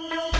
No.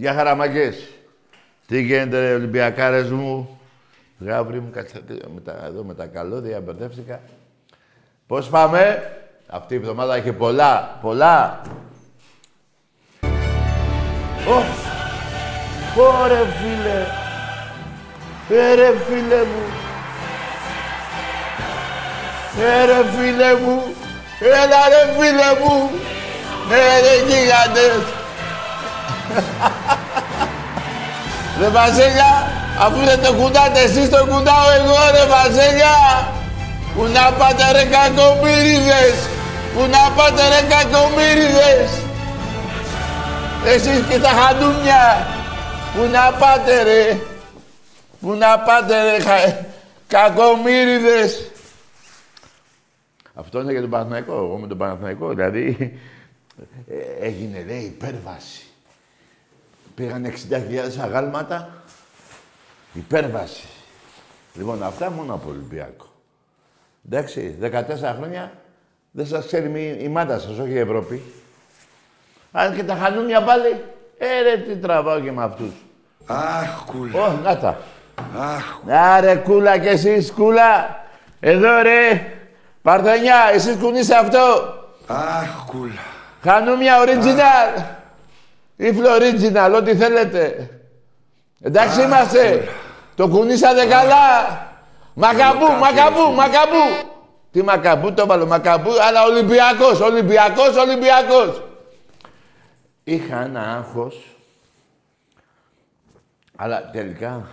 Γεια χαραμαγκές. Τι γίνεται ρε Ολυμπιακάρες μου; Γάβρι μου, κάτσε με τα, εδώ με τα καλώδια, μπερδεύτηκα. Πώς πάμε; Αυτή η εβδομάδα έχει πολλά, πολλά. Ωχ, Ωρε φίλε. Έρε φίλε μου. Έρε φίλε μου. Έλα ρε φίλε μου. Έρε γίγαντες. Ρε Βασίλια, αφού δεν το κουνάτε εσείς το κουνάω εγώ ρε Βασίλια. Πού να πάτε ρε κακομύριδες. Πού να πάτε ρε κακομύριδες. Εσείς και τα χαντούμια. Πού να πάτε ρε. Πού να πάτε ρε κα... κακομύριδες. Αυτό είναι για τον Παναθηναϊκό. Εγώ με τον Παναθηναϊκό. Δηλαδή, ε, έγινε λέει υπέρβαση. Πήγαν 60.000 αγάλματα. Υπέρβαση. Λοιπόν, αυτά μόνο από Ολυμπιακό. Εντάξει, 14 χρόνια δεν σας ξέρει η μάτα σας, όχι η Ευρώπη. Αν και τα χανούνια πάλι, ε, ρε, τι τραβάω και με αυτούς. Αχ, κούλα. Ω, να τα. Αχ, Άρε, κούλα κι εσείς, κούλα. Εδώ, ρε. Παρθενιά, εσείς κουνήστε αυτό. αχ, κούλα. Χανουμιά original. Ή φλωρίτζιναλ, ό,τι θέλετε. Εντάξει είμαστε. Το κουνήσατε καλά. Μακαμπού, μακαμπού, μακαμπού. Τι μακαμπού, το βάλω μακαμπού, αλλά Ολυμπιακός, Ολυμπιακός, Ολυμπιακός. Είχα ένα άγχος, αλλά τελικά,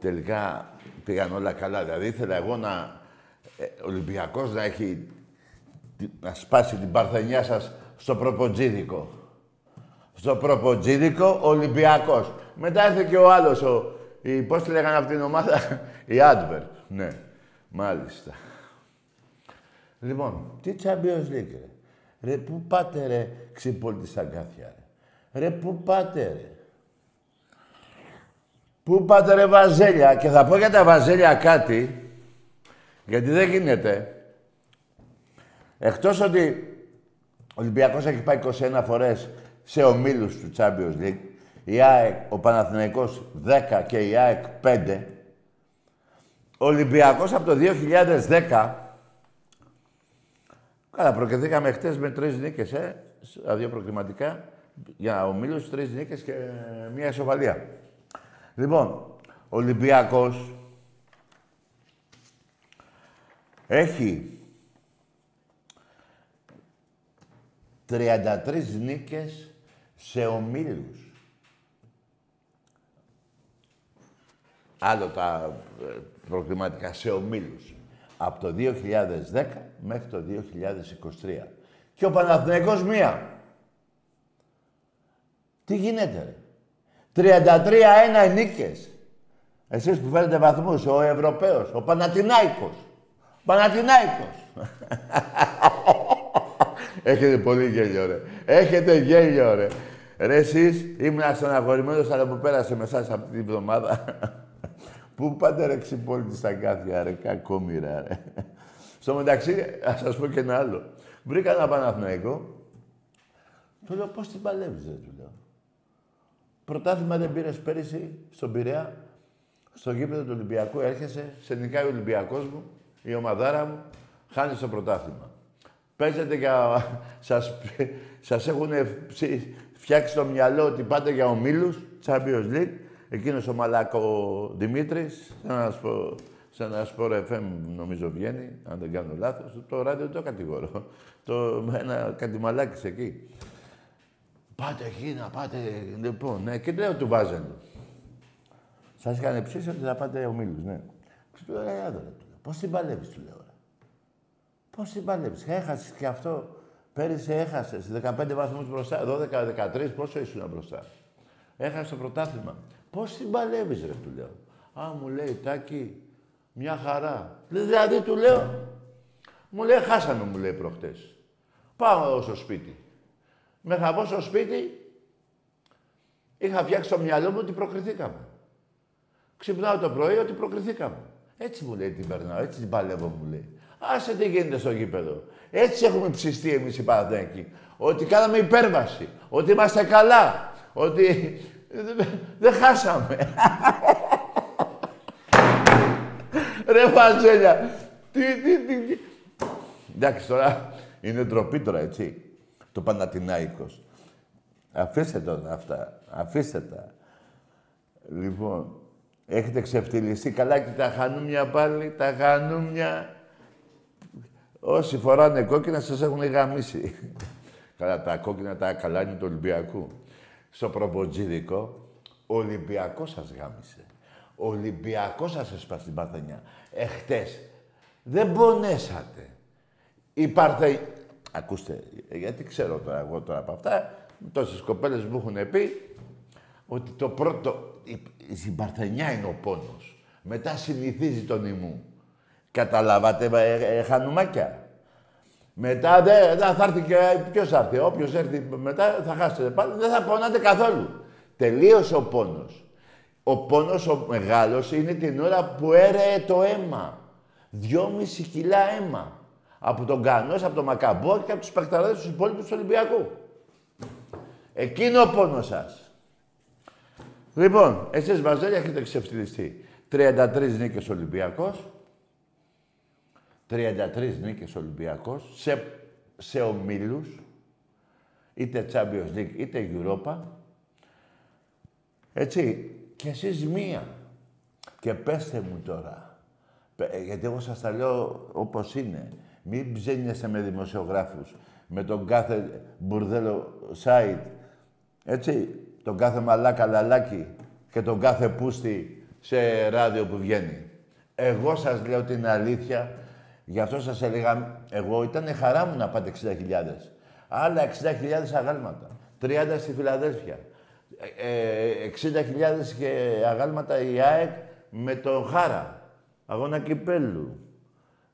τελικά πήγαν όλα καλά. Δηλαδή ήθελα εγώ να, ε, Ολυμπιακός να έχει, να σπάσει την παρθενιά σας στο προποτζίδικο στο προποτζίδικο Ολυμπιακός. Μετά ήρθε και ο άλλος, ο, η, πώς τη λέγανε αυτήν την ομάδα, η Advert. Ναι, μάλιστα. Λοιπόν, τι Champions League, ρε. Ρε, πού πάτε, ρε, ξυπόλυτη αγκάθια, ρε. Ρε, πού πάτε, ρε. Πού πάτε, ρε, βαζέλια. Και θα πω για τα βαζέλια κάτι, γιατί δεν γίνεται. Εκτός ότι ο Ολυμπιακός έχει πάει 21 φορές σε ομίλους του Champions League, η ΑΕΚ, ο Παναθηναϊκός 10 και η ΑΕΚ 5, ο Ολυμπιακός από το 2010, καλά, προκριθήκαμε χτες με τρεις νίκες, ε, δύο προκριματικά, για ομίλους, τρεις νίκες και μία ισοβαλία. Λοιπόν, ο Ολυμπιακός έχει 33 νίκες σε ομίλους. Άλλο τα ε, προκριματικά σε ομίλους. Από το 2010 μέχρι το 2023. Και ο Παναθηναϊκός μία. Τι γίνεται, ρε; 33-1 νίκες. Εσείς που φέρετε βαθμούς, ο Ευρωπαίος, ο Παναθηνάικος. Παναθηνάικος. Έχετε πολύ γέλιο, ρε. Έχετε γέλιο, ρε. Ρε εσείς ήμουν στεναχωρημένος, αλλά που πέρασε με εσάς αυτή τη βδομάδα. Πού πάτε ρε ξυπόλυτη στα κάθια, ρε, κακόμοιρα, ρε. Στο μεταξύ, ας σας πω και ένα άλλο. Βρήκα ένα Παναθηναϊκό. Του λέω, πώς την παλεύεις, ρε, του λέω. Πρωτάθλημα δεν πήρες πέρυσι στον Πειραιά, στο γήπεδο του Ολυμπιακού, έρχεσαι, σε νικάει ο Ολυμπιακός μου, η ομαδάρα μου, χάνεις το πρωτάθλημα. Παίζετε για... Σας, σας έχουν φτιάξει το μυαλό ότι πάτε για ομίλους, Champions League. Εκείνος ο Μαλάκο Δημήτρης, σαν να πω, σαν να σπορ FM νομίζω βγαίνει, αν δεν κάνω λάθος. Το ράδιο το κατηγορώ. Το, ένα κάτι μαλάκι εκεί. Πάτε εκεί να πάτε, λοιπόν, ναι. Και λέω του βάζανε. Σας είχαν ψήσει ότι θα πάτε ομίλους, ναι. Του λέω, ρε, άδωρα, του λέω. Πώς την παλεύεις, του λέω. Πώς την παλεύεις. Έχασες και αυτό. Πέρυσι έχασες. 15 βαθμούς μπροστά. 12-13. Πόσο ήσουν μπροστά; Έχασες το πρωτάθλημα. Πώς την παλεύεις, ρε, του λέω. Α, μου λέει, Τάκη, μια χαρά. Δηλαδή, του λέω, μου λέει, χάσαμε, μου λέει προχτές. Πάω στο σπίτι. Με θα πω στο σπίτι, είχα φτιάξει το μυαλό μου ότι προκριθήκαμε. Ξυπνάω το πρωί ότι προκριθήκαμε. Έτσι μου λέει την περνάω, έτσι την παλεύω μου λέει. Άσε τι γίνεται στο γήπεδο. Έτσι έχουμε ψηστεί εμείς οι Παναθηναϊκοί. Ότι κάναμε υπέρβαση. Ότι είμαστε καλά. Ότι δεν χάσαμε. Ρε Βαζέλια. Τι, τι, τι. Εντάξει τώρα είναι ντροπή τώρα έτσι. Το Πανατινάικος. Αφήστε τώρα αυτά. Αφήστε τα. Λοιπόν, έχετε ξεφτυλιστεί καλά και τα χανούμια πάλι, τα χανούμια. Όσοι φοράνε κόκκινα σας έχουν γαμίσει. Καλά, τα κόκκινα τα καλά είναι του Ολυμπιακού. Στο προποτζίδικο, ο Ολυμπιακός σας γάμισε. Ο Ολυμπιακός σας έσπασε την Παρθενιά. Εχθές δεν πονέσατε. Η Παρθε... Ακούστε, γιατί ξέρω τώρα εγώ τώρα από αυτά, τόσες κοπέλες μου έχουν πει ότι το πρώτο, η, η Παρθενιά είναι ο πόνος. Μετά συνηθίζει τον ημού. Καταλάβατε, ε, ε, χανουμάκια. Μετά δεν θα έρθει και ποιος θα έρθει. Όποιος έρθει μετά θα χάσετε πάλι. Δεν θα πονάτε καθόλου. Τελείωσε ο πόνος. Ο πόνος ο μεγάλος είναι την ώρα που έρεε το αίμα. Δυόμιση κιλά αίμα. Από τον Κανός, από τον Μακαμπό και από τους παιχταράδες τους υπόλοιπους του Ολυμπιακού. Εκείνο ο πόνος σας. Λοιπόν, εσείς Βαζέλια έχετε ξεφτυλιστεί. 33 νίκες Ολυμπιακός, 33 νίκες Ολυμπιακός σε, σε ομίλους, είτε Champions League είτε Europa. Έτσι, και εσείς μία. Και πέστε μου τώρα, γιατί εγώ σας τα λέω όπως είναι. Μην ψένιασαι με δημοσιογράφους, με τον κάθε μπουρδέλο site, έτσι, τον κάθε μαλάκα λαλάκι και τον κάθε πούστη σε ράδιο που βγαίνει. Εγώ σας λέω την αλήθεια Γι' αυτό σας έλεγα, εγώ ήταν χαρά μου να πάτε 60.000. Άλλα 60.000 αγάλματα. 30 στη Φιλαδέλφια. Ε, 60.000 ε, και αγάλματα η ΑΕΚ με το Χάρα. Αγώνα κυπέλου.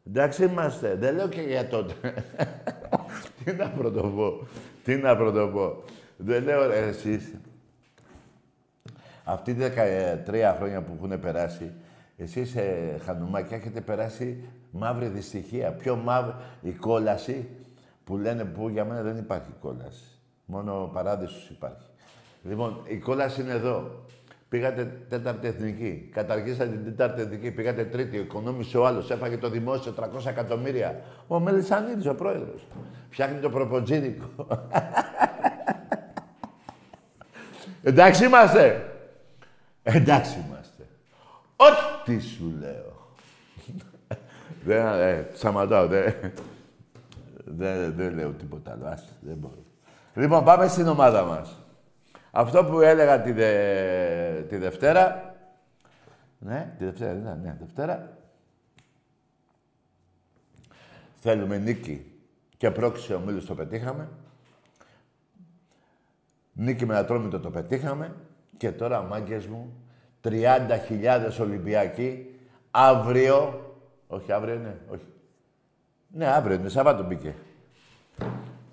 Εντάξει είμαστε. Δεν λέω και για τότε. Τι να πρωτοπώ. Τι να πρωτοπώ. Δεν λέω εσείς. Αυτοί τα 13 χρόνια που έχουν περάσει, εσείς ε, Χανουμάκια έχετε περάσει μαύρη δυστυχία. Πιο μαύρη η κόλαση που λένε που για μένα δεν υπάρχει κόλαση. Μόνο παράδεισος υπάρχει. Λοιπόν, η κόλαση είναι εδώ. Πήγατε τέταρτη εθνική. Καταργήσατε την τέταρτη εθνική. Πήγατε τρίτη. Οικονόμησε ο άλλος. Έφαγε το δημόσιο 300 εκατομμύρια. Ο Μελισανίδης, ο πρόεδρος. Φτιάχνει το προποτζίδικο. Εντάξει είμαστε. Εντάξει είμαστε. Ό,τι σου λέω. Δεν, ε, σταματάω, δεν, δεν, δεν λέω τίποτα άλλο. Άσε, δεν μπορώ. Λοιπόν, πάμε στην ομάδα μας. Αυτό που έλεγα τη, δε, τη Δευτέρα... Ναι, τη Δευτέρα, ναι, ναι, Δευτέρα. Θέλουμε νίκη και πρόξηση ομίλους το πετύχαμε. Νίκη με ατρόμητο το πετύχαμε. Και τώρα, μάγκες μου, 30.000 Ολυμπιακοί αύριο όχι, αύριο είναι. Όχι. Ναι, αύριο είναι. Σαββάτο μπήκε.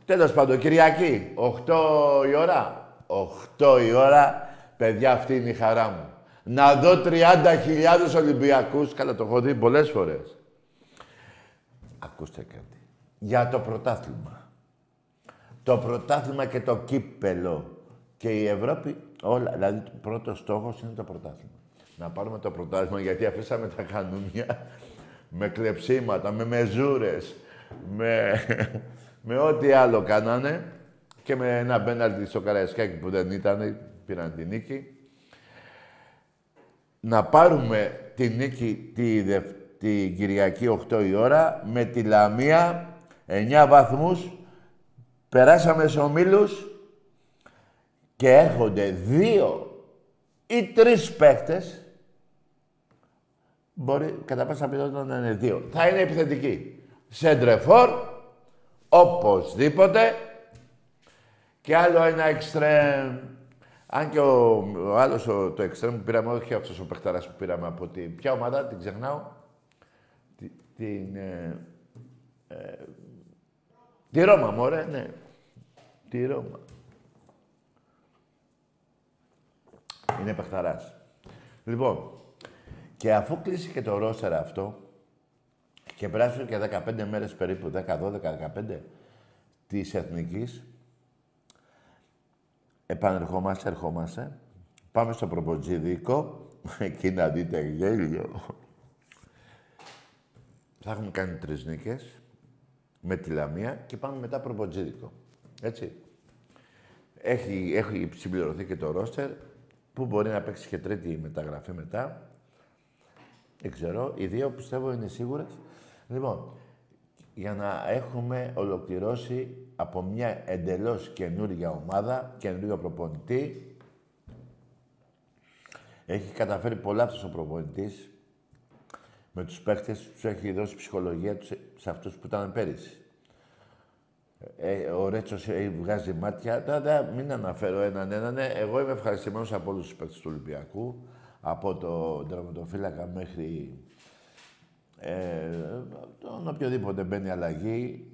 Τέλος πάντων, Κυριακή, 8 η ώρα. 8 η ώρα, παιδιά, αυτή είναι η χαρά μου. Να δω 30.000 Ολυμπιακούς, καλά το έχω δει πολλές φορές. Ακούστε κάτι. Για το πρωτάθλημα. Το πρωτάθλημα και το κύπελο και η Ευρώπη, όλα, δηλαδή το πρώτο στόχος είναι το πρωτάθλημα. Να πάρουμε το πρωτάθλημα γιατί αφήσαμε τα κανούνια με κλεψίματα, με μεζούρες, με, με ό,τι άλλο κάνανε και με ένα μπέναλτι στο Καραϊσκάκι που δεν ήταν, πήραν τη νίκη. Να πάρουμε τη νίκη τη, τη Κυριακή 8 η ώρα με τη Λαμία 9 βαθμούς. Περάσαμε σε ομίλους και έρχονται δύο ή τρεις παίχτες μπορεί κατά πάσα πιθανότητα να είναι δύο. Θα είναι επιθετική. Σεντρεφόρ, οπωσδήποτε, και άλλο ένα εξτρέμ. Αν και ο, ο άλλος το εξτρέμ που πήραμε, όχι αυτός ο παιχταράς που πήραμε από την... Ποια ομάδα, την ξεχνάω. Τη, την... Ε, ε, τη Ρώμα, μωρέ, ναι. Τη Ρώμα. Είναι παιχταράς. Λοιπόν, και αφού κλείσει και το ρόστερ αυτό και περάσουν και 15 μέρες περίπου, 10, 12, 15 της Εθνικής, επανερχόμαστε, ερχόμαστε, πάμε στο προποτζίδικο, εκεί να δείτε γέλιο. Θα έχουμε κάνει τρεις νίκες με τη Λαμία και πάμε μετά προποτζίδικο. Έτσι. Έχει, έχει συμπληρωθεί και το ρόστερ που μπορεί να παίξει και τρίτη μεταγραφή μετά. Δεν ξέρω. Οι δύο πιστεύω είναι σίγουρες. Λοιπόν, για να έχουμε ολοκληρώσει από μια εντελώς καινούργια ομάδα, καινούργιο προπονητή. Έχει καταφέρει πολλά αυτός ο προπονητής με τους παίχτες, τους έχει δώσει ψυχολογία τους σε αυτούς που ήταν πέρυσι. Ε, ο Ρέτσος ε, βγάζει μάτια. Τώρα μην αναφέρω έναν έναν. Εγώ είμαι ευχαριστημένος από όλους τους παίκτες του Ολυμπιακού από τον τραυματοφύλακα μέχρι ε, τον οποιοδήποτε μπαίνει αλλαγή,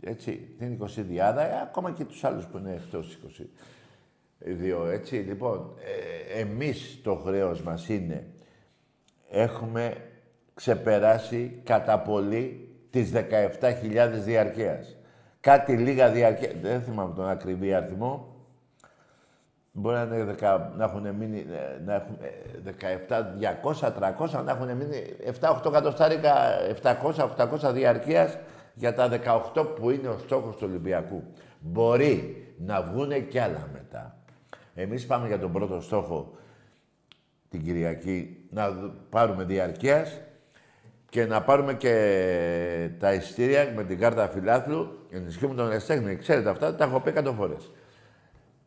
έτσι, την 20 διάδα, ε, ακόμα και τους άλλους που είναι εκτός 22, έτσι. Λοιπόν, ε, εμείς το χρέος μας είναι, έχουμε ξεπεράσει κατά πολύ τις 17.000 διαρκείας. Κάτι λίγα διαρκεία, δεν θυμάμαι τον ακριβή αριθμό, Μπορεί να, είναι να έχουν μείνει ε, να έχουν 17, 200, 300, να έχουν μείνει 7-8 εκατοστάρικα, 700-800 διαρκείας για τα 18 που είναι ο στόχος του Ολυμπιακού. Μπορεί να βγουν κι άλλα μετά. Εμείς πάμε για τον πρώτο στόχο την Κυριακή να πάρουμε διαρκείας και να πάρουμε και τα ειστήρια με την κάρτα φιλάθλου. Ενισχύουμε τον Εστέχνη. Ξέρετε αυτά, τα έχω πει 100 φορές.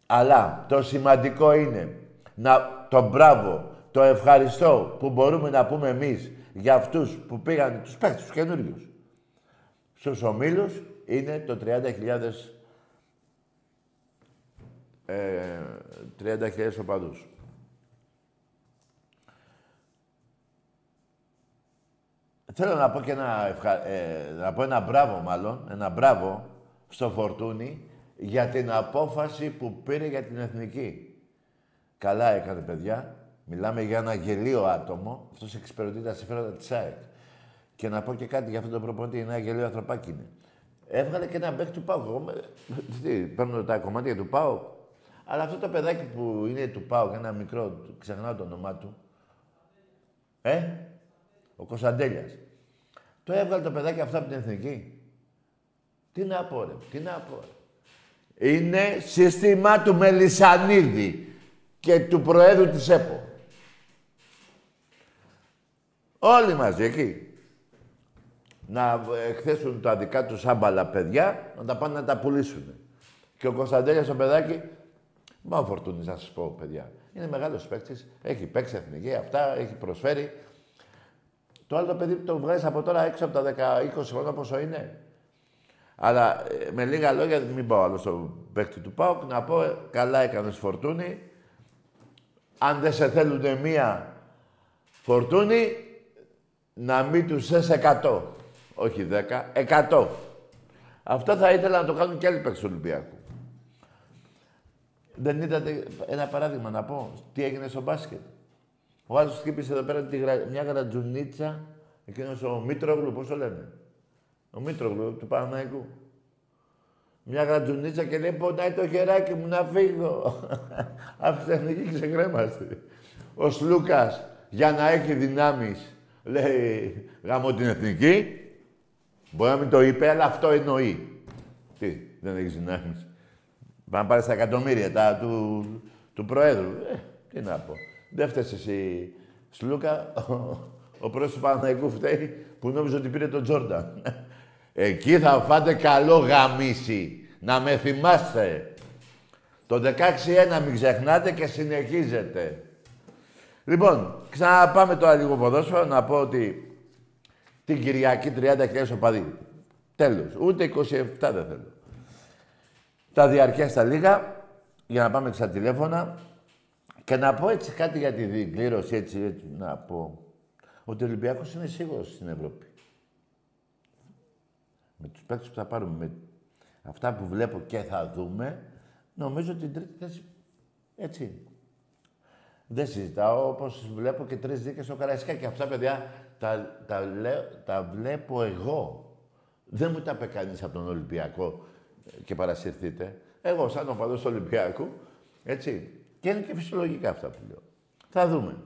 Αλλά το σημαντικό είναι να το μπράβο, το ευχαριστώ που μπορούμε να πούμε εμείς για αυτούς που πήγαν, τους παίχτες, τους καινούριους. Στους ομίλους είναι το 30.000 ε, 30.000 οπαδούς. Θέλω να πω και ένα, ευχα... ε, να πω ένα μπράβο μάλλον, ένα μπράβο στο Φορτούνι, για την απόφαση που πήρε για την εθνική. Καλά έκανε, παιδιά. Μιλάμε για ένα γελίο άτομο. Αυτός εξυπηρετεί τα συμφέροντα της ΑΕΚ. Και να πω και κάτι για αυτόν τον προπονητή. Ένα γελίο ανθρωπάκι είναι. Έβγαλε και ένα μπέκ του Πάου. Εγώ, τι, παίρνω τα κομμάτια του Πάου. Αλλά αυτό το παιδάκι που είναι του Πάου, ένα μικρό, ξεχνάω το όνομά του. Ε, ο Κωνσταντέλιας. Το έβγαλε το παιδάκι αυτό από την εθνική. Τι να πω, ρε, τι να πω. Ρε. Είναι σύστημα του Μελισανίδη και του Προέδρου της ΕΠΟ. Όλοι μαζί εκεί. Να εκθέσουν τα δικά τους άμπαλα παιδιά, να τα πάνε να τα πουλήσουν. Και ο Κωνσταντέλιας ο παιδάκι, μα ο Φορτούνης να σας πω παιδιά, είναι μεγάλος παίκτης, έχει παίξει εθνική, αυτά, έχει προσφέρει. Το άλλο το παιδί που το βγάζεις από τώρα έξω από τα 10-20 χρόνια πόσο είναι. Αλλά ε, με λίγα λόγια, μην πάω άλλο στο παίκτη του ΠΑΟΚ, να πω ε, καλά έκανες φορτούνη. Αν δεν σε θέλουν μία φορτούνη, να μην τους θες 100. Όχι 10, 100. Αυτό θα ήθελα να το κάνουν και άλλοι παίκτες του Ολυμπιακού. Δεν είδατε ένα παράδειγμα να πω. Τι έγινε στο μπάσκετ. Ο άλλος χτύπησε εδώ πέρα τη γρα... μια γρατζουνίτσα. Εκείνος ο Μήτρογλου, πώς το λένε; Ο Μήτρογλου του Παναναϊκού. Μια γρατζουνίτσα και λέει πονάει το χεράκι μου να φύγω. Αυθεντική ξεκρέμαστε. Ο Σλούκας για να έχει δυνάμεις λέει γάμω την εθνική. Μπορεί να μην το είπε, αλλά αυτό εννοεί. Τι, δεν έχεις δυνάμεις. Πάμε πάρει στα εκατομμύρια τα, του, του Προέδρου. Ε, τι να πω. Δεν φταίει εσύ, Σλούκα. Ο, ο πρόεδρος του Παναθηναϊκού φταίει που νόμιζε ότι πήρε τον Τζόρνταν. Εκεί θα φάτε καλό γαμίσι. Να με θυμάστε. Το 16-1 μην ξεχνάτε και συνεχίζετε. Λοιπόν, ξαναπάμε τώρα λίγο ποδόσφαιρο να πω ότι την Κυριακή 30.000 οπαδί. Τέλος. Ούτε 27 δεν θέλω. Τα διαρκεία στα λίγα, για να πάμε στα τηλέφωνα. Και να πω έτσι κάτι για τη δικλήρωση, έτσι, έτσι να πω. Ότι ο Ολυμπιακός είναι σίγουρος στην Ευρώπη. Με τους παίκτες που θα πάρουμε, με αυτά που βλέπω και θα δούμε, νομίζω ότι την τρίτη θέση, έτσι. Δεν συζητάω, όπως βλέπω και τρεις δίκες στο Καραϊσκάκι. Αυτά, παιδιά, τα, τα, λέω, τα βλέπω εγώ. Δεν μου τα είπε κανείς από τον Ολυμπιακό και παρασυρθείτε. Εγώ, σαν οπαδός του Ολυμπιακού, έτσι. Και είναι και φυσιολογικά αυτά που λέω. Θα δούμε.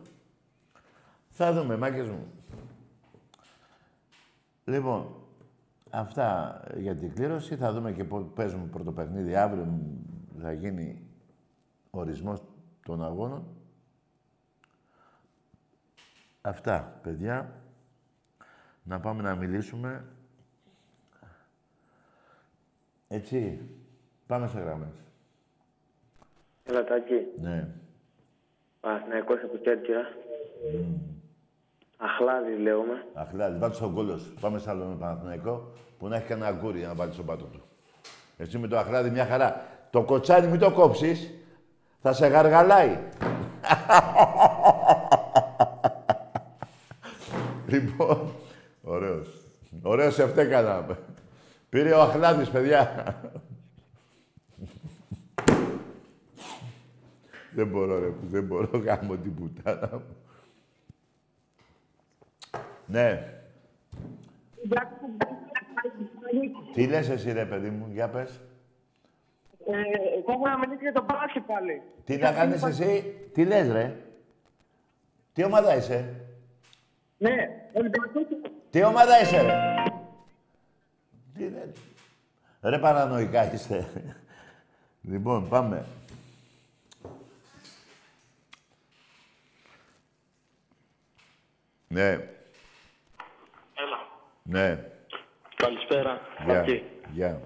Θα δούμε, μάκες μου. Λοιπόν, αυτά για την κλήρωση. Θα δούμε και πώς παίζουμε πρώτο παιχνίδι. Αύριο θα γίνει ορισμός των αγώνων. Αυτά, παιδιά. Να πάμε να μιλήσουμε. Έτσι. Πάμε σε γραμμές. Έλα, Τάκη. Ναι. Παναθηναϊκός από Κέρκυρα. Αχλάδι, λέμε. Αχλάδι, βάλτε στον κόλος σου. Πάμε σε άλλο Παναθηναϊκό που να έχει κανένα αγκούρι για να βάλει στον πάτο του. Εσύ με το αχλάδι μια χαρά. Το κοτσάνι μην το κόψεις. Θα σε γαργαλάει. λοιπόν, ωραίος. Ωραίος σε αυτέ κάναμε. Πήρε ο Αχλάδης, παιδιά. Δεν μπορώ, ρε, δεν μπορώ, γάμω την πουτάνα μου. Ναι. Τι λες εσύ, ρε, παιδί μου, για πες. Ε, εγώ έχω να μιλήσω για τον μπάσκετ πάλι. Τι να κάνεις εσύ, τι λες, ρε. Τι ομάδα είσαι. Ναι, Ολυμπιακός. Τι ομάδα είσαι, ρε. Τι είναι. Ρε παρανοϊκά είστε. λοιπόν, πάμε. Ναι, Έλα. ναι. Καλησπέρα. Γεια. Aki. Γεια.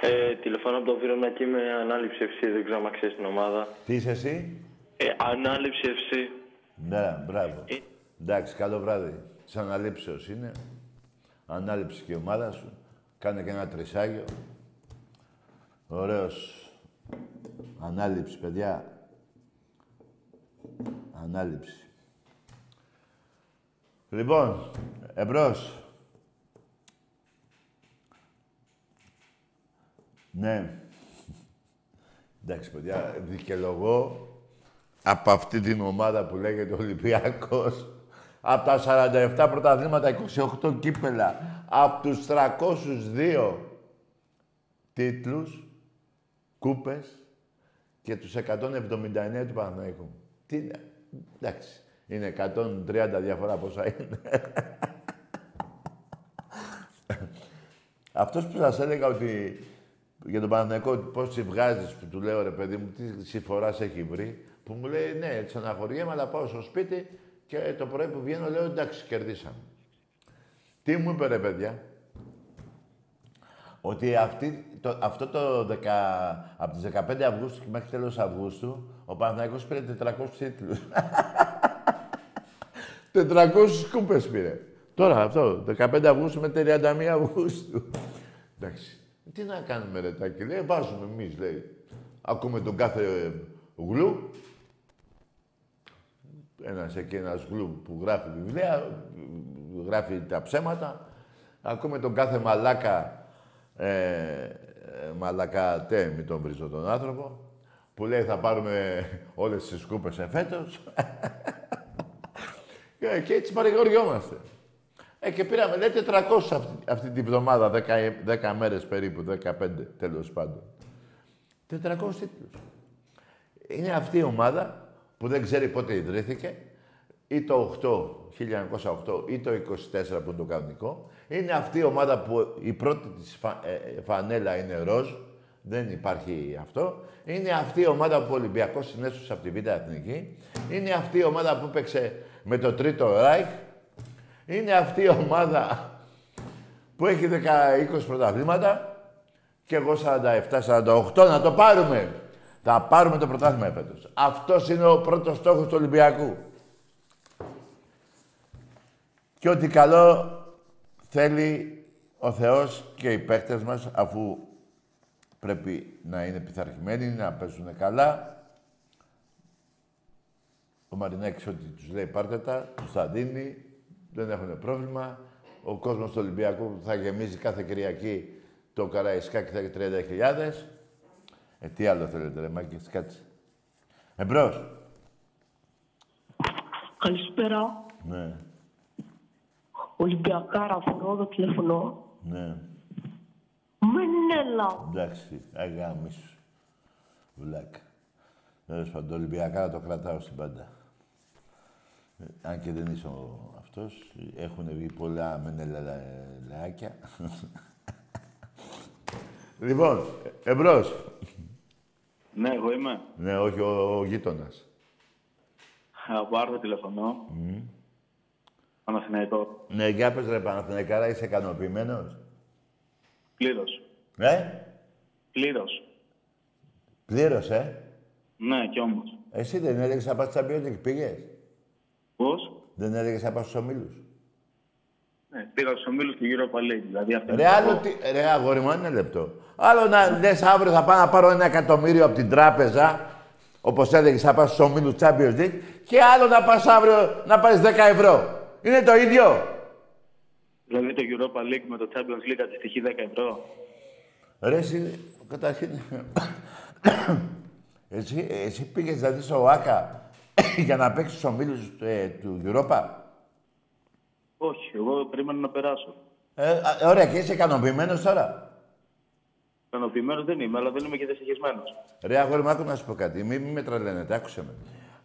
Ε, τηλεφωνώ από το Βύρονα και είμαι ανάληψη FC, δεν ξέρω αν ξέρεις την ομάδα. Τι είσαι εσύ; Ε, ανάληψη FC. Ναι, μπράβο. Ε. Εντάξει, καλό βράδυ. Της αναλήψεως είναι. Ανάληψη και η ομάδα σου. Κάνε και ένα τρισάγιο. Ωραίος. Ανάληψη, παιδιά. Ανάληψη. Λοιπόν, εμπρός. Ναι. Εντάξει, παιδιά, δικαιολογώ από αυτή την ομάδα που λέγεται Ολυμπιακός, από τα 47 πρωταθλήματα, 28 κύπελα, από τους 302 τίτλους, κούπες και τους 179 του Παναθηναϊκού. Τι είναι, εντάξει, είναι 130 διαφορά πόσα είναι. Αυτός που σας έλεγα ότι για τον Παναθηναϊκό πώς τη βγάζεις, που του λέω ρε παιδί μου, τι συμφοράς έχει βρει, που μου λέει ναι, ξαναχωριέμαι, αλλά πάω στο σπίτι και το πρωί που βγαίνω λέω εντάξει, κερδίσαμε. Τι μου είπε ρε παιδιά, ότι αυτή, το, αυτό το 10, από τις 15 Αυγούστου και μέχρι τέλος Αυγούστου, ο Παναθηναϊκός πήρε 400 τίτλους. 400 κούπες πήρε. Τώρα αυτό, 15 Αυγούστου με 31 Αυγούστου. Εντάξει. Τι να κάνουμε ρε Τάκη, λέει, βάζουμε εμείς, λέει. Ακούμε τον κάθε γλου. Ένας εκεί, ένας γλου που γράφει βιβλία, γράφει τα ψέματα. Ακούμε τον κάθε μαλάκα, ε, ε, μαλακά τε, μην τον βρίζω τον άνθρωπο, που λέει θα πάρουμε όλες τις κούπες εφέτος. και, και έτσι παρηγοριόμαστε. Ε, και πήραμε, λέει, 400 αυτή, αυτή τη βδομάδα, 10, 10 μέρες περίπου, 15 τέλος πάντων. 400 τίτλους. Είναι αυτή η ομάδα που δεν ξέρει πότε ιδρύθηκε, ή το 8, 1908 ή το 24 που είναι το κανονικό. Είναι αυτή η ομάδα που η πρώτη της φα, ε, ε, φανέλα είναι ροζ. Δεν υπάρχει αυτό. Είναι αυτή η ομάδα που ο Ολυμπιακός συνέσωσε από τη Β' Εθνική. Είναι αυτή η ομάδα που έπαιξε με το Τρίτο Ράιχ. Είναι αυτή η ομάδα που έχει 10-20 πρωταθλήματα και εγώ 47-48 να το πάρουμε. Θα πάρουμε το πρωτάθλημα εφέτος. Αυτός είναι ο πρώτος στόχος του Ολυμπιακού. Και ό,τι καλό θέλει ο Θεός και οι παίκτες μας, αφού πρέπει να είναι πειθαρχημένοι, να παίζουν καλά. Ο Μαρινέκης ό,τι τους λέει πάρτε τα, τους θα δίνει, δεν έχουν πρόβλημα. Ο κόσμος του Ολυμπιακού θα γεμίζει κάθε Κυριακή το Καραϊσκάκι θα έχει 30.000. Ε, τι άλλο θέλετε, ρε Μάκης, κάτσε. Εμπρός. Καλησπέρα. Ναι. Ολυμπιακάρα φορώ το τηλεφωνώ. Ναι. Μενέλα. Εντάξει, αγάμι σου. Βλάκα. Τέλος πάντων, Ολυμπιακά το κρατάω στην πάντα. Ε, αν και δεν είσαι ο αυτός, έχουν βγει πολλά μενελαάκια. λοιπόν, εμπρός. Ναι, εγώ είμαι. Ναι, όχι ο, ο γείτονας. Από Άρδο τηλεφωνώ. Mm. Παναθηναϊκό. Ναι, για πες ρε Παναθηναϊκάρα, είσαι ικανοποιημένος; Πλήρως. Ε, Πλήρως. πλήρως, ε; Ναι, κι όμως. Εσύ δεν έλεγες να πας στα Champions πήγες; Πώς; Δεν έλεγες να πας στους ομίλους. Ναι, πήγα στους ομίλους του Europa League. Δηλαδή αυτό Ρε, άλλο τι... Ρε, αγόρι μου, ένα λεπτό. Άλλο να λες αύριο θα πάω να πάρω ένα εκατομμύριο από την τράπεζα, όπως έλεγες θα πας στους ομίλους Champions League, και άλλο να πας αύριο να πάρεις 10 ευρώ. Είναι το ίδιο. Δηλαδή το Europa League με το Champions League αντιστοιχεί 10 ευρώ. Ρε, εσύ, καταρχήν... εσύ, εσύ πήγες δηλαδή στο ΆΚΑ για να παίξεις στους ομίλους ε, του Europa; Όχι, εγώ περίμενα να περάσω. Ε, α, ωραία, και είσαι ικανοποιημένος τώρα; Ικανοποιημένος δεν είμαι, αλλά δεν είμαι και δυστυχισμένος. Ρε, αγόρι μου, άκου να σου πω κάτι. Μην μη με τρελαίνετε, άκουσε με.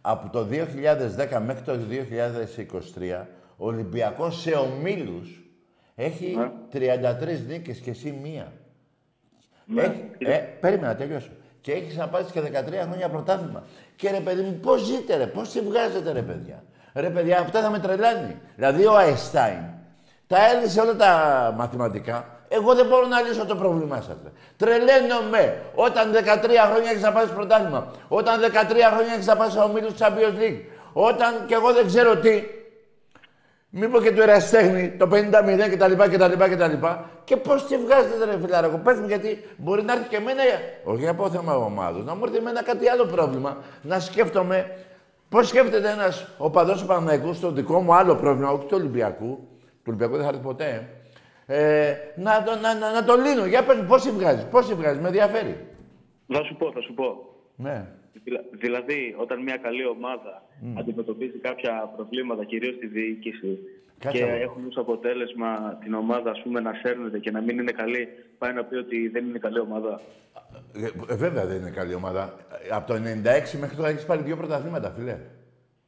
Από το 2010 μέχρι το 2023, ο Ολυμπιακός σε ομίλους έχει 33 νίκες και εσύ μία. Ναι. Έχει, ε, περίμενα, τελειώσω. Και έχεις να πάρει και 13 χρόνια πρωτάθλημα. Και ρε παιδί μου, πώς ζείτε, ρε, πώς τη βγάζετε, ρε παιδιά. Ρε παιδιά, αυτά θα με τρελάνει. Δηλαδή ο Αϊστάιν τα έλυσε όλα τα μαθηματικά. Εγώ δεν μπορώ να λύσω το πρόβλημά σας. Τρελαίνομαι όταν 13 χρόνια έχεις να πάρει πρωτάθλημα. Όταν 13 χρόνια έχεις να πάρει ο ομίλου Champions League. Όταν και εγώ δεν ξέρω τι. Μήπως και του εραστέχνη, το 50-0 κτλ. κτλ, κτλ. Και πώς τη βγάζετε, ρε φιλάρακο. Πες μου, γιατί μπορεί να έρθει και εμένα, όχι για θέμα ομάδος, να μου έρθει εμένα κάτι άλλο πρόβλημα. Να σκέφτομαι πώς σκέφτεται ένας οπαδός του Παναγικού στο δικό μου άλλο πρόβλημα, όχι του Ολυμπιακού. Του Ολυμπιακού δεν θα έρθει ποτέ. Ε, να, το, να, να, να το λύνω. Για πες μου, πώς τη βγάζεις, πώς τη βγάζεις, με ενδιαφέρει. Θα σου πω, θα σου πω. Ναι. Δηλα- Δηλαδή, όταν μια καλή ομάδα αντιμετωπίζει κάποια προβλήματα, κυρίως στη διοίκηση, Κάτσε και εδώ. έχουν ως αποτέλεσμα την ομάδα ας πούμε, να σέρνεται και να μην είναι καλή, πάει να πει ότι δεν είναι καλή ομάδα. Ε, ε, βέβαια δεν είναι καλή ομάδα. Ε, Από το 96 μέχρι τώρα έχεις πάρει δύο πρωταθλήματα, φίλε.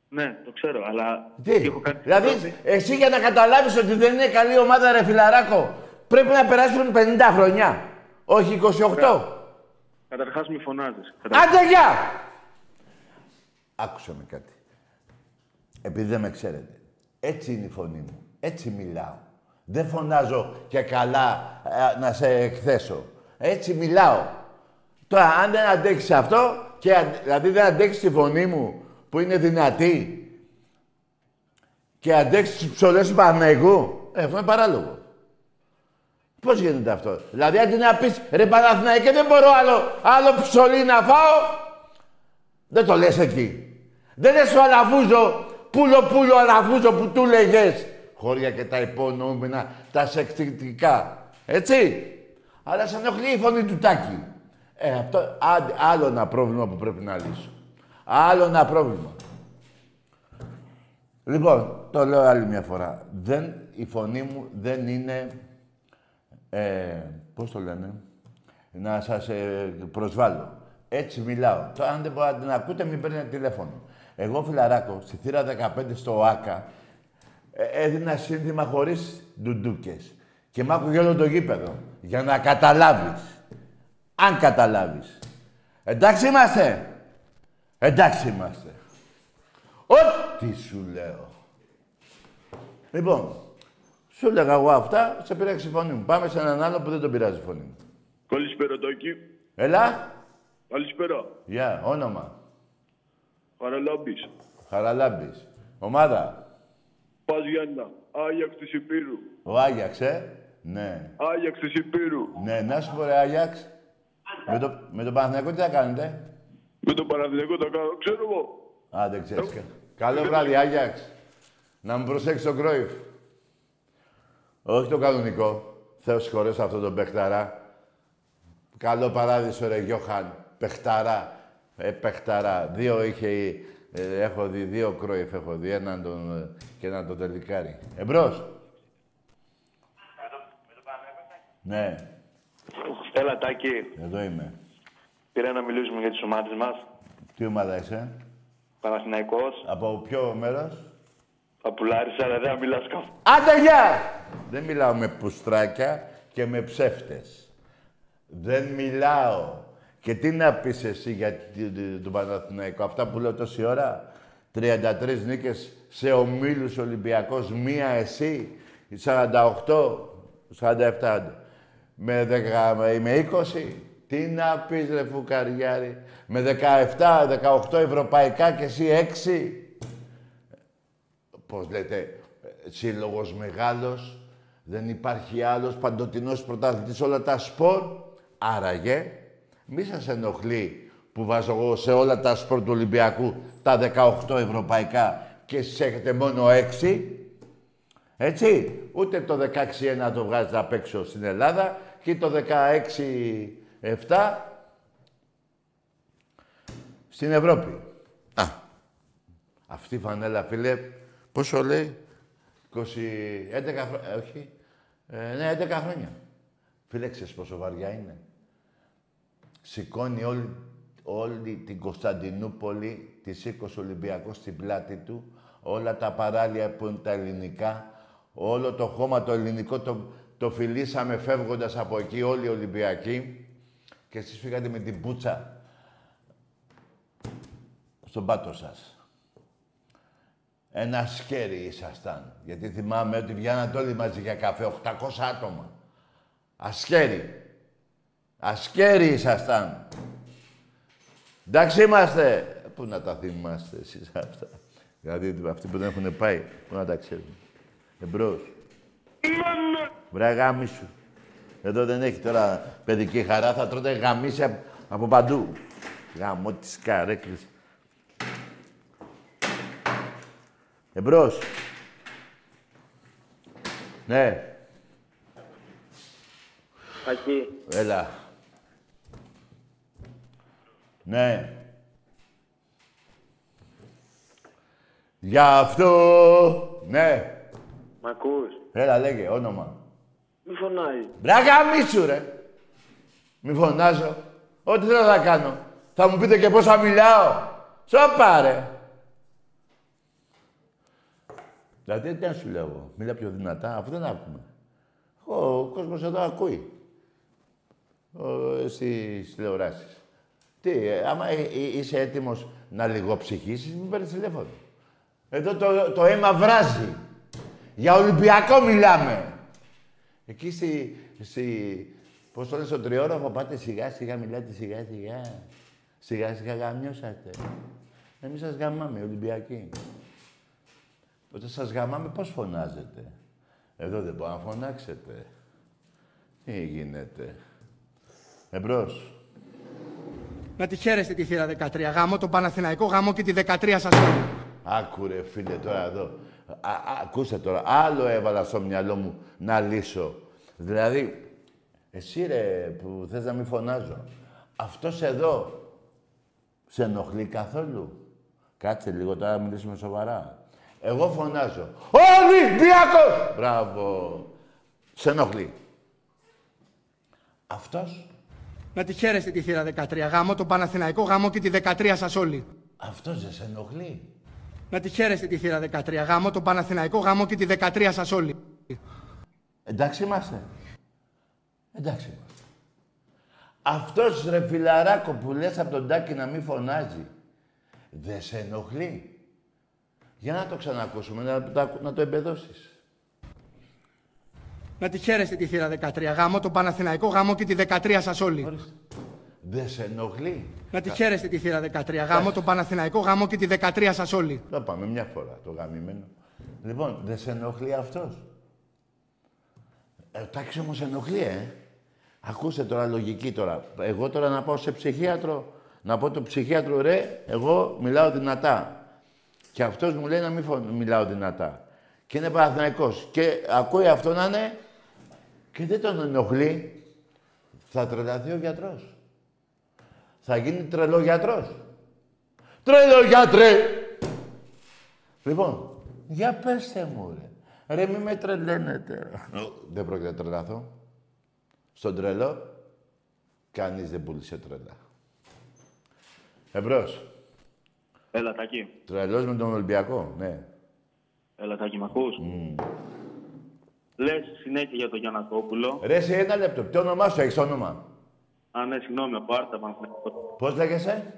Ναι, το ξέρω, αλλά Τι, έχω κάνει δηλαδή πρόταση. εσύ για να καταλάβεις ότι δεν είναι καλή ομάδα, ρε φιλαράκο, πρέπει να περάσουν 50 χρονιά, όχι 28. Καταρχάς μη φωνάζεις. Άντε, γεια! Άκουσα με κάτι. Επειδή δεν με ξέρετε. Έτσι είναι η φωνή μου. Έτσι μιλάω. Δεν φωνάζω και καλά ε, να σε εκθέσω. Έτσι μιλάω. Τώρα, αν δεν αντέξεις αυτό, και, αν- δηλαδή δεν αντέξεις τη φωνή μου που είναι δυνατή και αντέξεις τις ψωλές του Παναγικού, ε, αυτό είναι παράλογο. Πώς γίνεται αυτό; Δηλαδή, αντί να πεις ρε Παναθηναϊκέ, δεν μπορώ άλλο, άλλο ψωλί να φάω. Δεν το λες εκεί. Δεν λες ο Αλαφούζο, πουλο πουλο Αλαφούζο που του λέγες. Χώρια και τα υπονοούμενα, τα σεξτικά. Έτσι. Αλλά σε ενοχλεί η φωνή του Τάκη. Ε, αυτό, άντε, άλλο ένα πρόβλημα που πρέπει να λύσω. Άλλο ένα πρόβλημα. Λοιπόν, το λέω άλλη μια φορά. Δεν, η φωνή μου δεν είναι, ε, πώς το λένε, να σας ε, προσβάλλω. Έτσι μιλάω. Τώρα, αν δεν μπορείτε να την ακούτε, μην παίρνετε τηλέφωνο. Εγώ, φιλαράκο, στη θύρα 15 στο ΆΚΑ, ε, έδινα σύνθημα χωρίς ντουντούκες. Και μ' άκουγε όλο το γήπεδο. Για να καταλάβεις. Αν καταλάβεις. Εντάξει είμαστε. Εντάξει είμαστε. Ό,τι σου λέω. Λοιπόν, σου έλεγα εγώ αυτά, σε πειράξει η φωνή μου. Πάμε σε έναν άλλο που δεν τον πειράζει η φωνή μου. Καλησπέρα, Τάκη. Έλα. Καλησπέρα. Γεια, όνομα. Χαραλάμπης. Χαραλάμπης. Ομάδα. Πας Γιάννα. Άγιαξ της Υπήρου. Ο Άγιαξ, ε; Ναι. Άγιαξ της Υπήρου. Ναι, να σου πω ρε Άγιαξ. Με το, με το Παναθηναϊκό τι θα κάνετε; Με τον Παναθηναϊκό τα κάνω, ξέρω εγώ. Α, δεν ξέρεις. Καλό βράδυ, Άγιαξ. Να μου προσέξεις τον Κρόιφ. Όχι το κανονικό. Θεός συγχωρέσει αυτό τον παιχταρά. Καλό παράδεισο, ρε Γιώχαν. Παιχταρά. Ε, παιχταρά. Δύο είχε... ε, έχω δει, δύο Κρόιφ έχω δει. Έναν τον, ε, και έναν τον τελικάρι. Εμπρός. Ναι, Έλα, Τάκη. εδώ είμαι. Πήρα να μιλήσουμε για τις ομάδες μας. Τι ομάδα είσαι, Παναθηναϊκός, από ποιο μέρος; Παπουλάρης, αλλά δεν μιλάς καθόλου. Άντε, γεια! Δεν μιλάω με πουστράκια και με ψεύτες. Δεν μιλάω. Και τι να πεις εσύ για τ- τ- τον Παναθηναϊκό; Αυτά που λέω τόση ώρα. 33 νίκες σε ομίλους Ολυμπιακός, μία εσύ. 48, 47 άντε. Με, 10, με- με 20. Τι να πεις ρε φουκαριάρη. Με 17, 18 ευρωπαϊκά και εσύ 6 πώς λέτε, ε, σύλλογος μεγάλος, δεν υπάρχει άλλος παντοτινός πρωταθλητής όλα τα σπορ. Άραγε, μη σας ενοχλεί που βάζω εγώ σε όλα τα σπορ του Ολυμπιακού τα 18 ευρωπαϊκά και εσείς έχετε μόνο 6. Έτσι, ούτε το 16-1 το βγάζετε απ' έξω στην Ελλάδα και το 16-7 στην Ευρώπη. Α, αυτή η φανέλα, φίλε, πόσο λέει, 20, 11 χρόνια, όχι, ε, ναι, 11 χρόνια. Φίλε, ξέρεις πόσο βαριά είναι. Σηκώνει όλη, όλη την Κωνσταντινούπολη, τη σήκωσε ο Ολυμπιακός στην πλάτη του, όλα τα παράλια που είναι τα ελληνικά, όλο το χώμα το ελληνικό το, το φιλήσαμε φεύγοντας από εκεί όλοι οι Ολυμπιακοί και εσείς φύγατε με την πουτσα στον πάτο σας. Ένα σκέρι ήσασταν. Γιατί θυμάμαι ότι βγαίνατε όλοι μαζί για καφέ, 800 άτομα. Ασκέρι. Ασκέρι ήσασταν. Εντάξει είμαστε. Πού να τα θυμάστε εσείς αυτά. Δηλαδή αυτοί που δεν έχουν πάει, πού να τα ξέρουν. Εμπρός. Βρε γάμισου. Εδώ δεν έχει τώρα παιδική χαρά, θα τρώτε γαμίσια από- από παντού. Γαμώ τις καρέκλες. Εμπρός. Ναι, Τάκη, έλα. Ναι. Γι' αυτό, ναι. μ' ακούς; Έλα, λέγε, όνομα. Μη φωνάει. Μπράγα μίσου, ρε. Μη φωνάζω. Ό,τι θέλω να κάνω. Θα μου πείτε και πόσα μιλάω. Σώπα, ρε. Δηλαδή, τι να σου λέω εγώ. Μίλα πιο δυνατά, αφού δεν ακούμε. Ο κόσμος εδώ ακούει. Ο, στις τηλεοράσεις. Τι, ε, άμα ε, ε, είσαι έτοιμος να λιγοψυχήσεις, μην παίρνεις τηλέφωνο. Εδώ το, το αίμα βράζει. Για Ολυμπιακό μιλάμε. Εκεί στη, στη πώς το λες, στο τριόροφο πάτε σιγά σιγά, μιλάτε σιγά σιγά. Σιγά σιγά γαμιώσατε. Εμείς σας γαμάμε, Ολυμπιακοί. Όταν σας γαμάμε, πώς φωνάζετε; Εδώ δεν μπορεί να φωνάξετε. Τι γίνεται; Εμπρός. Να τη χαίρεστε τη θύρα 13. Γάμο τον Παναθηναϊκό, γάμο και τη 13 σας όλη. Άκουρε φίλε τώρα εδώ. Α, α, ακούστε τώρα. Άλλο έβαλα στο μυαλό μου να λύσω. Δηλαδή, εσύ ρε που θες να μην φωνάζω. Αυτός εδώ σε ενοχλεί καθόλου; Κάτσε λίγο τώρα να μιλήσουμε σοβαρά. Εγώ φωνάζω. Ολυμπιακός! Μπράβο. Σε ενοχλεί. Αυτός, Να τη χαίρεστε τη θύρα 13. Γάμο τον Παναθηναϊκό, γάμο και τη 13 σας όλοι. αυτός δεν σε ενοχλεί. Να τη χαίρεστε τη θύρα 13. Γάμο τον Παναθηναϊκό, γάμο και τη 13 σας όλοι. Εντάξει είμαστε. Εντάξει είμαστε. Αυτός ρε φιλαράκο που λες από τον Τάκη να μην φωνάζει. Δεν σε ενοχλεί. Για να το ξανακούσουμε, να, το- να το εμπεδώσεις. Να τη χαίρεστε τη θύρα 13. Γάμο τον Παναθηναϊκό, γάμο και τη 13 σας όλοι. Δεν σε ενοχλεί. Να τη χαίρεστε τη θύρα 13. Γάμο τον Παναθηναϊκό, γάμο και τη 13 σας όλοι. Το πάμε μια φορά το γαμημένο. Λοιπόν, δεν σε ενοχλεί αυτός. Ε, ο Τάκης όμως ενοχλεί, ε. Ακούστε τώρα λογική τώρα. Εγώ τώρα να πάω σε ψυχίατρο, να πω το ψυχίατρο, ρε, εγώ μιλάω δυνατά. Και αυτός μου λέει να μην φων- μιλάω δυνατά. Και είναι Παναθηναϊκός. Και ακούει αυτό να είναι και δεν τον ενοχλεί. Θα τρελαθεί ο γιατρός. Θα γίνει τρελό γιατρός. Τρελό γιατρέ! Λοιπόν, για πέστε μου, ρε. Ρε, μη με τρελαίνετε. δεν πρόκειται να τρελαθώ. Στον τρελό, κανείς δεν πούλησε τρελά. Εμπρός. Έλα, Τάκη. Τρελός με τον Ολυμπιακό, ναι. Έλα, Τάκη, μ' ακούς; Λες συνέχεια για τον Γιανακόπουλο. Ρε, σε ένα λεπτό. Τι όνομά σου, έχεις όνομα; Α, ναι, συγγνώμη, από Άρτα Παναθηναϊκός. Πώς λέγεσαι;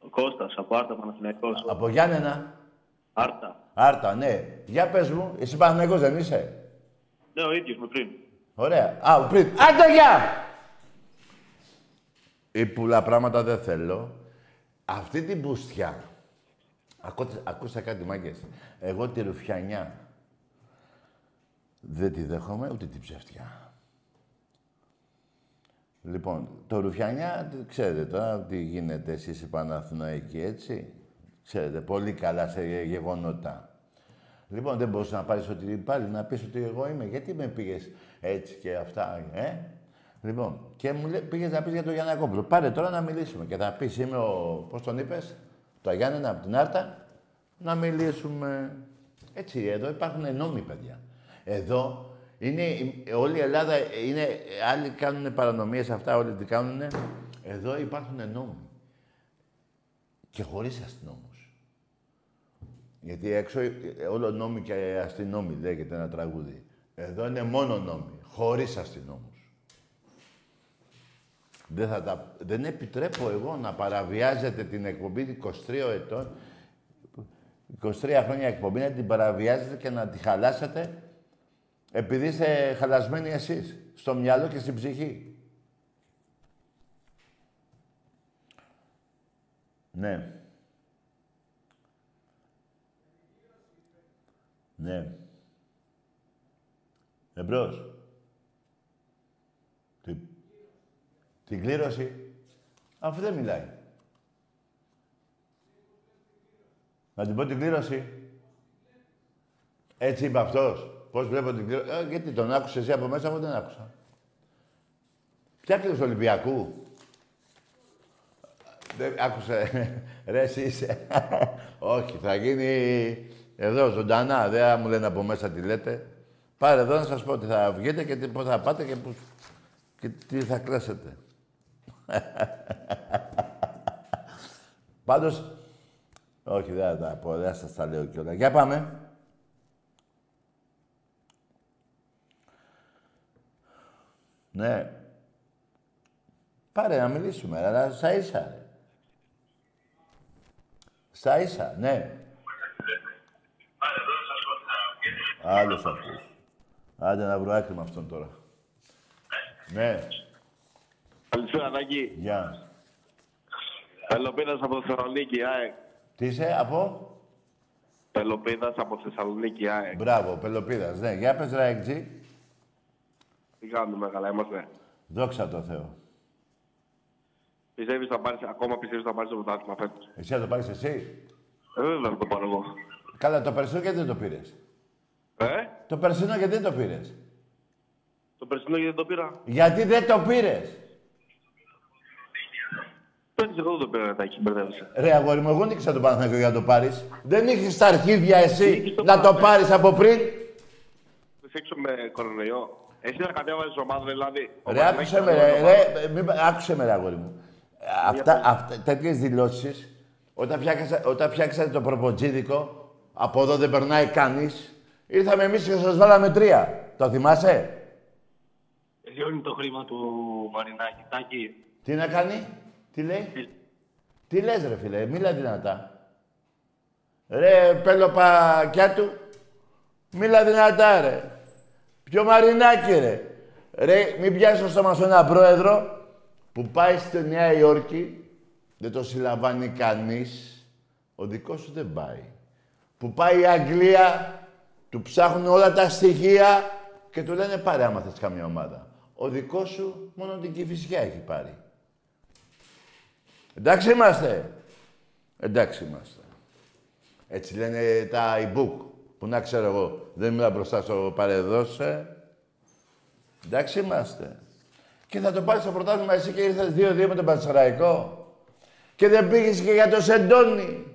Ο Κώστας, από Άρτα Παναθηναϊκός. Από Γιάννενα. Άρτα. Άρτα, ναι. Για πες μου, εσύ Παναγικός δεν είσαι; Ναι, ο ίδιος με πριν. Ωραία. Α, πριν. Άντε, γεια! Ή πολλά πράγματα δεν θέλω. Αυτή την μπουστιά. Ακούστε, ακούστε κάτι, μάγκες. Εγώ τη ρουφιανιά δεν τη δέχομαι, ούτε την ψευτιά. Λοιπόν, το ρουφιανιά, τι- ξέρετε τώρα τι γίνεται εσείς οι Παναθηναϊκοί, έτσι; Ξέρετε, πολύ καλά σε γεγονότα. Λοιπόν, δεν μπορούσες να πάρεις ότι πάλι να πεις ότι εγώ είμαι. Γιατί με πήγες έτσι και αυτά, ε; Λοιπόν, και μου λέει, πήγες να πεις για τον Γιαννακόπουλο. Πάρε τώρα να μιλήσουμε. Και θα πεις, είμαι ο, πώς τον είπες, το Γιάννενα από την Άρτα, να μιλήσουμε. Έτσι, εδώ υπάρχουν νόμοι, παιδιά. Εδώ είναι, η- όλη η Ελλάδα, είναι, άλλοι κάνουν παρανομίες αυτά, όλοι τι κάνουν. Εδώ υπάρχουν νόμοι. Και χωρίς αστυνόμους. Γιατί έξω ε, όλο νόμοι και αστυνόμοι λέγεται ένα τραγούδι. Εδώ είναι μόνο νόμοι, χωρίς αστυνόμους. Δεν, θα τα, δεν επιτρέπω εγώ να παραβιάζετε την εκπομπή 23 ετών, 23 χρόνια εκπομπή, να την παραβιάζετε και να τη χαλάσετε επειδή είστε χαλασμένοι εσείς, στο μυαλό και στην ψυχή. Ναι. Ναι. Εμπρός. Την κλήρωση. Αφού δεν μιλάει. Να την πω την κλήρωση. Έτσι είπε αυτός. Πώς βλέπω την κλήρωση. Ε, γιατί τον άκουσες εσύ από μέσα, εγώ δεν άκουσα. Ποια κλήρωση του Ολυμπιακού. Δεν άκουσε. Ρε, εσύ είσαι. Όχι, θα γίνει εδώ ζωντανά. Δεν θα μου λένε από μέσα τι λέτε. Πάρε εδώ να σας πω τι θα βγείτε και τι- πώς θα πάτε και, πώς... και τι θα κλέσετε. Πάντως, όχι, δεν θα τα πω, δεν θα σας τα λέω κιόλας. Για πάμε. Ναι. Πάρε να μιλήσουμε, αλλά στα ίσα, ρε. Στα ίσα, ναι. Άλλος αυτός. Άντε να βρω άκρη με αυτόν τώρα. Ναι, Καλησπέρα, Τάκη. γεια. Πελοπίδας από Θεσσαλονίκη, ΑΕΚ. Τι είσαι, από... Πελοπίδας από Θεσσαλονίκη, ΑΕΚ. Μπράβο, Πελοπίδας. Ναι, για πες, ρε, Εκτζή. Τι κάνουμε, καλά είμαστε. Δόξα τω Θεώ. Πιστεύεις θα πάρεις, ακόμα πιστεύεις θα πάρεις το πρωτάθλημα φέτος; Εσύ θα το πάρεις εσύ; Ε, βέβαια θα το πάρω εγώ. Καλά, το περσινό γιατί δεν το πήρες; Ε, Το περσινό γιατί δεν το πήρες; το περσινό γιατί δεν το πήρα. Γιατί δεν το πήρες; Παίρνεις εγώ το πειρατάκι, μπερδεύεσαι. Ρε αγόρι μου, εγώ νίκησα τον Παναθηναϊκό για να το πάρεις. Δεν είχες τα αρχίδια εσύ Νίκης το να το Παναθηναϊκό. πάρεις από πριν; Είσαι έξω με κορονοϊό. Εσύ να κατέβαζες ομάδα δηλαδή. Ο Ρε, Παναθηναϊκός άκουσε με, κατέβαζε ρε, ομάδα. ρε, μην, πα- άκουσε με, ρε, αγόρι μου. Αυτά, αυτά, τέτοιες δηλώσεις, όταν, φτιάξα, όταν φτιάξατε το προποτζίδικο, από εδώ δεν περνάει κανείς, ήρθαμε εμείς και σας βάλαμε τρία. Το θυμάσαι; Εσύ είναι το χρήμα του Μαρινάκη. Τάκη, Τι να κάνει, τι λέει; Τι λες ρε φίλε, μίλα δυνατά. Ρε πελοπακιά του, μίλα δυνατά ρε. Ποιο μαρινάκι ρε. Ρε, μην πιάσει το στόμα σου ένα πρόεδρο που πάει στη Νέα Υόρκη, δεν το συλλαμβάνει κανείς, ο δικός σου δεν πάει. Που πάει η Αγγλία, του ψάχνουν όλα τα στοιχεία και του λένε πάρε άμα θες καμία ομάδα. Ο δικός σου μόνο την Κηφισιά έχει πάρει. Εντάξει είμαστε. Εντάξει είμαστε. Έτσι λένε τα e-book. Που να ξέρω εγώ. Δεν μιλάω μπροστά στο παρεδώσε. Εντάξει είμαστε. Και θα το πάρεις στο πρωτάθλημα εσύ και ήρθες 2-2 με τον Πανσεραϊκό. Και δεν πήγες και για το Σεντόνι.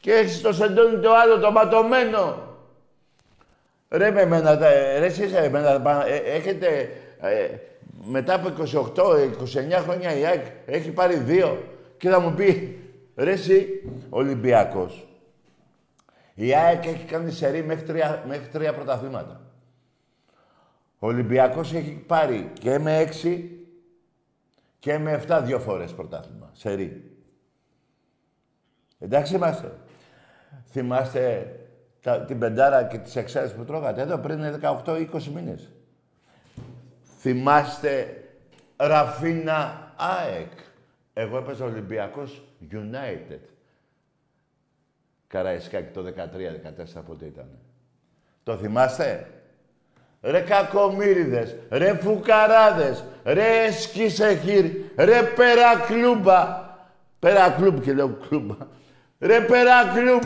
Και έχεις το Σεντόνι το άλλο, το ματωμένο. Ρε με εμένα, τα- ρε εσείς ε, εμένα, πα- ε, έχετε, ε, μετά από 28-29 χρόνια η ΑΕΚ έχει πάρει δύο και θα μου πει, ρε εσύ, Ολυμπιακός, η ΑΕΚ έχει κάνει σερή μέχρι τρία, μέχρι τρία πρωταθλήματα. Ο Ολυμπιακός έχει πάρει και με έξι και με 7 δύο φορές πρωτάθλημα, σερή. Εντάξει είμαστε. Θυμάστε τα, την πεντάρα και τις εξάρες που τρώγατε εδώ πριν 18-20 μήνες. Θυμάστε Ραφίνα ΑΕΚ. Εγώ έπαιζα Ολυμπιακός United. Καραϊσκάκη το 13-14 πότε ήταν. Το θυμάστε; Ρε κακομύριδες, ρε φουκαράδες, ρε σκισεχύρ, ρε περακλούμπα. Περακλούμπ και λέω κλούμπα. Ρε περακλούμπ.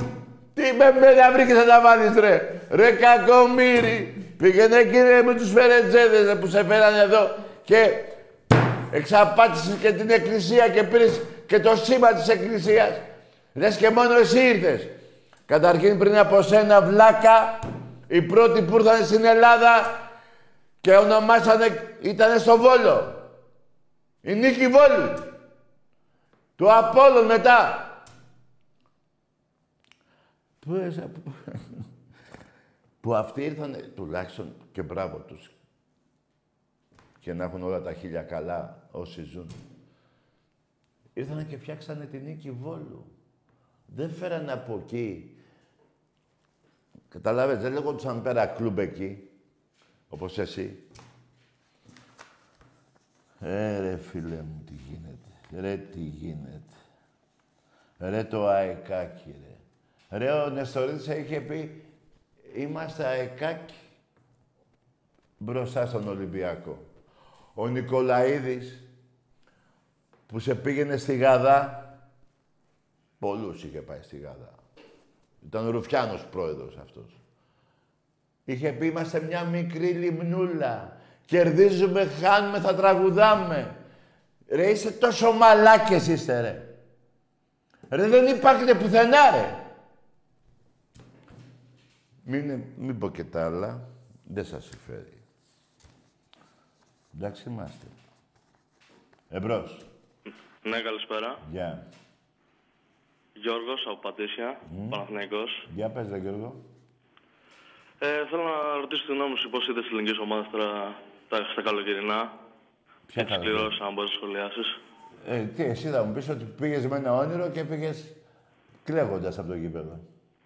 Τι με μένα βρήκες να τα βάλεις ρε. Ρε κακομύρι. Πήγαινε κύριε με τους φερετζέδες ρε, που σε φέρανε εδώ και εξαπάτησες και την εκκλησία και πήρες και το σήμα της εκκλησίας. Λες και μόνο εσύ ήρθες. Καταρχήν πριν από σένα βλάκα, οι πρώτοι που ήρθαν στην Ελλάδα και ονομάσανε, ήταν στο Βόλο. Η Νίκη Βόλου. Του Απόλλων μετά. Πού έσα, που... που αυτοί ήρθαν, τουλάχιστον και μπράβο τους. Και να έχουν όλα τα χίλια καλά όσοι ζουν. Ήρθαν και φτιάξανε την Νίκη Βόλου. Δεν φέρανε από εκεί. Καταλάβες, δεν λέγονταν πέρα κλουμπ εκεί, όπως εσύ. Ε, ρε φίλε μου, τι γίνεται. Ρε, τι γίνεται. Ρε, το αεκάκι, ρε. Ρε, ο Νεστορίδης είχε πει, είμαστε αεκάκι μπροστά στον Ολυμπιακό. Ο Νικολαίδης, που σε πήγαινε στη Γαδά, πολλούς είχε πάει στη Γαδά. Ήταν ο Ρουφιάνος πρόεδρος αυτός. Είχε πει, είμαστε μια μικρή λιμνούλα. Κερδίζουμε, χάνουμε, θα τραγουδάμε. Ρε, είστε τόσο μαλάκες είστε, ρε. Ρε, δεν υπάρχετε πουθενά, ρε. Μην, μην πω και τα άλλα. Δεν σας συμφέρει. Εντάξει είμαστε. Εμπρός. Ναι, καλησπέρα. Γεια. Γιώργος από Πατήσια, Παναθηναϊκός. Γεια πες, ρε Γιώργο. Ε, θέλω να ρωτήσω τη γνώμη σου πώς είδες τη ελληνική ομάδα τώρα τα, στα καλοκαιρινά. Ποια Τι καλά. κληρώσεις, αν μπορείς να σχολιάσεις. Ε, τι, εσύ θα μου πεις ότι πήγες με ένα όνειρο και πήγες κλαίγοντας από το γήπεδο.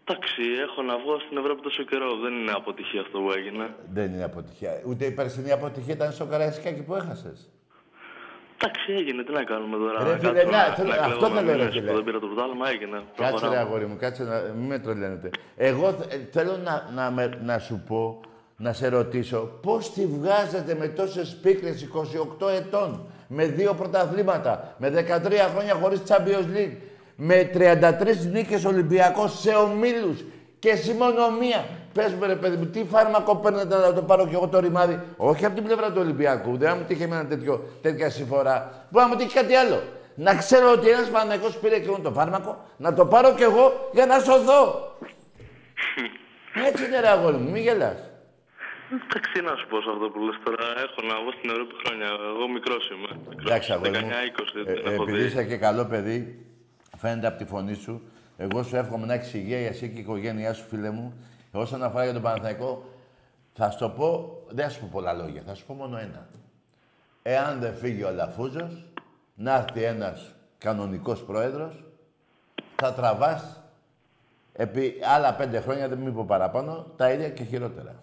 Εντάξει, έχω να βγω στην Ευρώπη τόσο καιρό. Δεν είναι αποτυχία αυτό που έγινε. Δεν είναι αποτυχία. Ούτε η περσινή αποτυχία ήταν στο Καραϊσκάκι που έχασες. Εντάξει, έγινε. Τι να κάνουμε τώρα; Ρε να φίλε, κάτσουμε να, να- θέλω- να αυτό κλαίγουμε θέλω, ρε μήνες φίλε. που Δεν πήρα το πρωτάθλημα, έγινε. Κάτσε ρε Προχωράμε. αγόρι μου, κάτσε να μην με τρελαίνετε. Εγώ θε- ε, θέλω να, να, με- να σου πω, να σε ρωτήσω, πώς τη βγάζετε με τόσες πίκρες 28 ετών, με δύο πρωταθλήματα, με 13 χρόνια χωρίς Champions League, με 33 νίκες Ολυμπιακός σε ομίλους και εσύ μόνο μία. Πες μου ρε παιδί μου, τι φάρμακο παίρνετε να το πάρω κι εγώ το ρημάδι; Όχι από την πλευρά του Ολυμπιακού, δεν θα μου τύχει εμένα τέτοιο, τέτοια συμφορά. Μπορεί να μου τύχει κάτι άλλο. Να ξέρω ότι ένας Παναθηναϊκός πήρε εκείνο το φάρμακο, να το πάρω κι εγώ για να σωθώ. Έτσι είναι ρε αγόρι μου, μη γελάς. Εντάξει, να σου πω σε αυτό που λες τώρα. Έχω να βγω στην Ευρώπη χρόνια. Εγώ μικρός είμαι. Μικρός. Εντάξει, αγόρι 19-20 μου. δεν Ε, έχω επειδή δει. είσαι και καλό παιδί, φαίνεται από τη φωνή σου, εγώ σου εύχομαι να έχεις υγεία, εσύ και η οικογένειά σου, φίλε μου. Όσον αφορά για τον Παναθηναϊκό, θα σου το πω, δεν θα σου πω πολλά λόγια, θα σου πω μόνο ένα. Εάν δεν φύγει ο Αλαφούζος, να έρθει ένας κανονικός πρόεδρος, θα τραβάς επί άλλα πέντε χρόνια, δεν μην πω παραπάνω, τα ίδια και χειρότερα.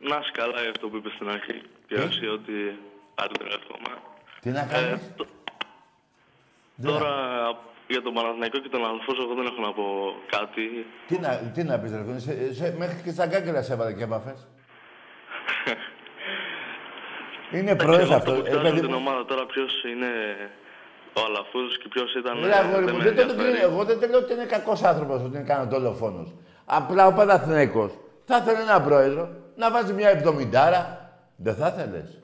Να είσαι καλά για αυτό που είπες στην αρχή. Και εσύ ότι καλύτερα εύχομαι. Τι να Ε, κάνεις, τ- δεν θα- Τώρα για τον Παναθηναϊκό και τον Αλφόζο εγώ δεν έχω να πω κάτι. τι, να, τι να πεις ρε φίλε, σε, σε, μέχρι και στα γκάγκελα σε έβαλε και βάφες. Είναι πρόεδρος Εγώ αυτό. που Ε, κοιτάζω παιδί την μου, ομάδα τώρα ποιος είναι ο Αλαφούζος και ποιος ήταν... Ρε αγόρι δεν μου, με δεν το ενδιαφέρει. κρίνω. Εγώ δεν λέω ότι είναι κακός άνθρωπος, ότι είναι κανένα δολοφόνος. Απλά ο Παναθηναϊκός θα ήθελε έναν πρόεδρο να βάζει μια εβδομηντάρα. Δεν θα ήθελες.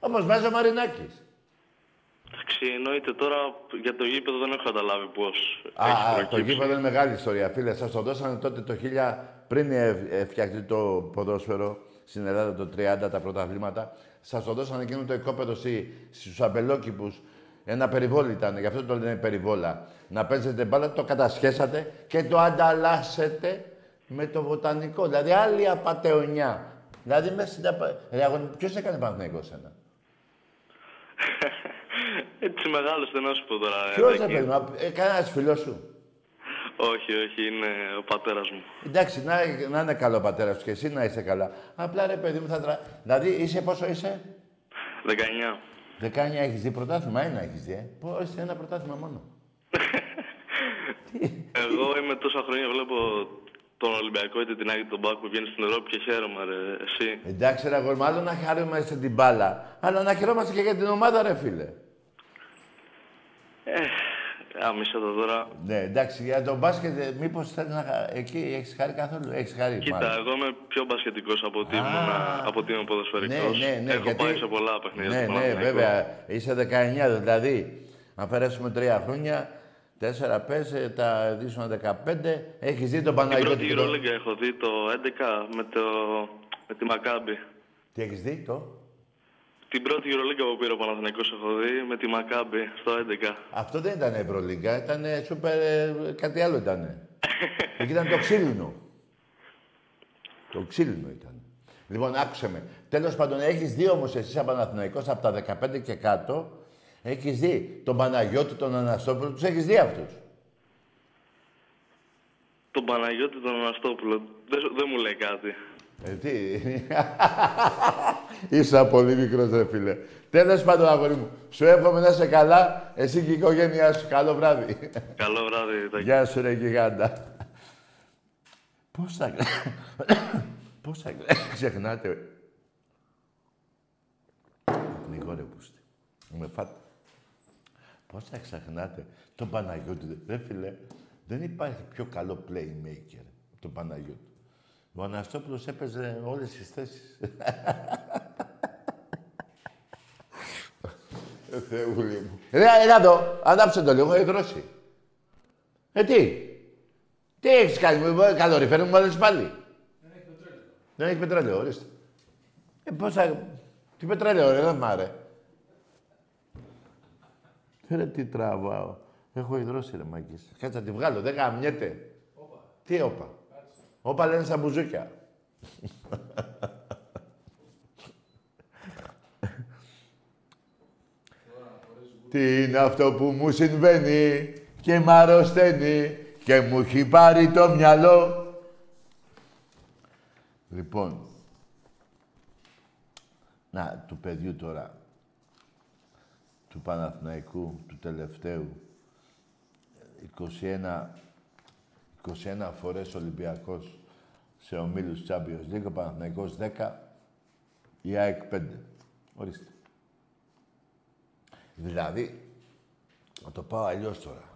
Όπως βάζει ο Μαρινάκης. Εντάξει, εννοείται τώρα για το γήπεδο δεν έχω καταλάβει πώς Α, έχει α, το προκύψει. γήπεδο είναι μεγάλη ιστορία, φίλε. Σας το δώσανε τότε το 1000 πριν ε, φτιαχτεί το ποδόσφαιρο στην Ελλάδα το 30 τα πρωταθλήματα. Σας το δώσανε εκείνο το οικόπεδο στη, στους αμπελόκηπους. Ένα περιβόλι ήταν, γι' αυτό το λένε περιβόλα. Να παίζετε μπάλα, το κατασχέσατε και το ανταλλάσσετε με το βοτανικό. Δηλαδή άλλη απατεωνιά. Δηλαδή μέσα στην απα... Ρε αγόρι μου, ποιος έκανε Παναθηναϊκό σένα. Έτσι μεγάλος δεν να σου πω τώρα. Ποιος Δέκη. δεν παίρνει, ε, κανένας φίλος σου. Όχι, όχι, είναι ο πατέρας μου. Εντάξει, να, να είναι καλό ο πατέρας σου και εσύ να είσαι καλά. Απλά ρε παιδί μου θα τρα... Δηλαδή είσαι πόσο είσαι, 19. 19 έχεις δει πρωτάθλημα, ένα έχεις δει. Ε. Πώς είσαι ένα πρωτάθλημα μόνο; Εγώ είμαι τόσα χρόνια, βλέπω τον Ολυμπιακό είτε την Άγιο τον Πάκ που βγαίνει στην Ευρώπη και χαίρομαι, ρε. Εσύ. Εντάξει, ρε αγόρι μου, άλλο να χαρούμαστε την μπάλα, αλλά να χαιρόμαστε και για την ομάδα, ρε φίλε. Ε, άμυσα το τώρα. Ναι, εντάξει, για τον μπάσκετ, ε, μήπως θέλει να. χα- Εκεί έχεις χάρη καθόλου; Έχεις χάρη, Κοίτα, μάλλον. εγώ είμαι πιο μπασκετικός από ότι Α. ήμουν, από ότι είμαι Ναι, ποδοσφαιρικός. ναι, ναι. Έχω γιατί... πάει σε πολλά παιχνίδια. Ναι, στο ναι, Παναθηναϊκό. βέβαια. Είσαι 19, δηλαδή. Αν περάσουμε τρία χρόνια, τέσσερα πες, ε, τα δίσουμε 15. Έχεις δει τον Την Παναγιώτη. πρώτη και τον- Euroliga έχω δει το 11 με, το, με τη Μακάμπη. Τι έχεις δει, το; Την πρώτη Euroliga που πήρε ο Παναθηναϊκός έχω δει με τη Μακάμπη στο 11. Αυτό δεν ήταν Ευρωλίγκα, ήταν σούπερ. ε, κάτι άλλο ήταν. Εκεί ήταν το ξύλινο. Το ξύλινο ήταν. Λοιπόν, άκουσε με. Τέλος πάντων, έχεις δει όμως εσύ σαν Παναθηναϊκός από τα 15 και κάτω, έχεις δει τον Παναγιώτη, τον Αναστόπουλο, τους έχεις δει αυτούς; Τον Παναγιώτη τον Αναστόπουλο. Δεν, δεν μου λέει κάτι. Ε, τι; Είσαι πολύ μικρός, ρε φίλε. Τέλος πάντων, αγόρι μου, σου εύχομαι να είσαι καλά, εσύ και η οικογένειά σου. Καλό βράδυ. Καλό βράδυ, Τάκη. Γεια σου, ρε γιγάντα. Πώς θα... Πώς θα ξεχνάτε... Πνιγώ ρε πούστη. Με φάτε. Πώς θα ξεχνάτε τον Παναγιώτη. Ρε φίλε, δεν υπάρχει πιο καλό playmaker από τον Παναγιώτη. Ο Αναστόπουλος έπαιζε όλες τις θέσεις. Ε, Θεούλη μου. Ρε, έλα εδώ. Ανάψε το λίγο, έχει δρώσει. Ε, τι; Τι έχεις κάνει, μου είπε, καλοριφέρ μου βάλεις πάλι. Δεν έχει πετρέλαιο. Δεν έχει πετρέλαιο, ορίστε. Ε, πώς θα... Τι πετρέλαιο, ρε, δεν μ' άρε. Ρε, τι τραβάω. Έχω υδρώσει, ρε, μάγκης. Κάτσε να τη βγάλω, δεν γαμιέται. Τι όπα; Όπα λένε στα μπουζούκια. Τι είναι αυτό που μου συμβαίνει και μ' αρρωσταίνει και μου έχει πάρει το μυαλό; Λοιπόν, να, του παιδιού τώρα, του Παναθηναϊκού, του τελευταίου, 21, 21 φορές Ολυμπιακός σε ομίλους Champions League, ο Παναθηναϊκός 10, η ΑΕΚ 5. Ορίστε. Δηλαδή, να το πάω αλλιώς τώρα.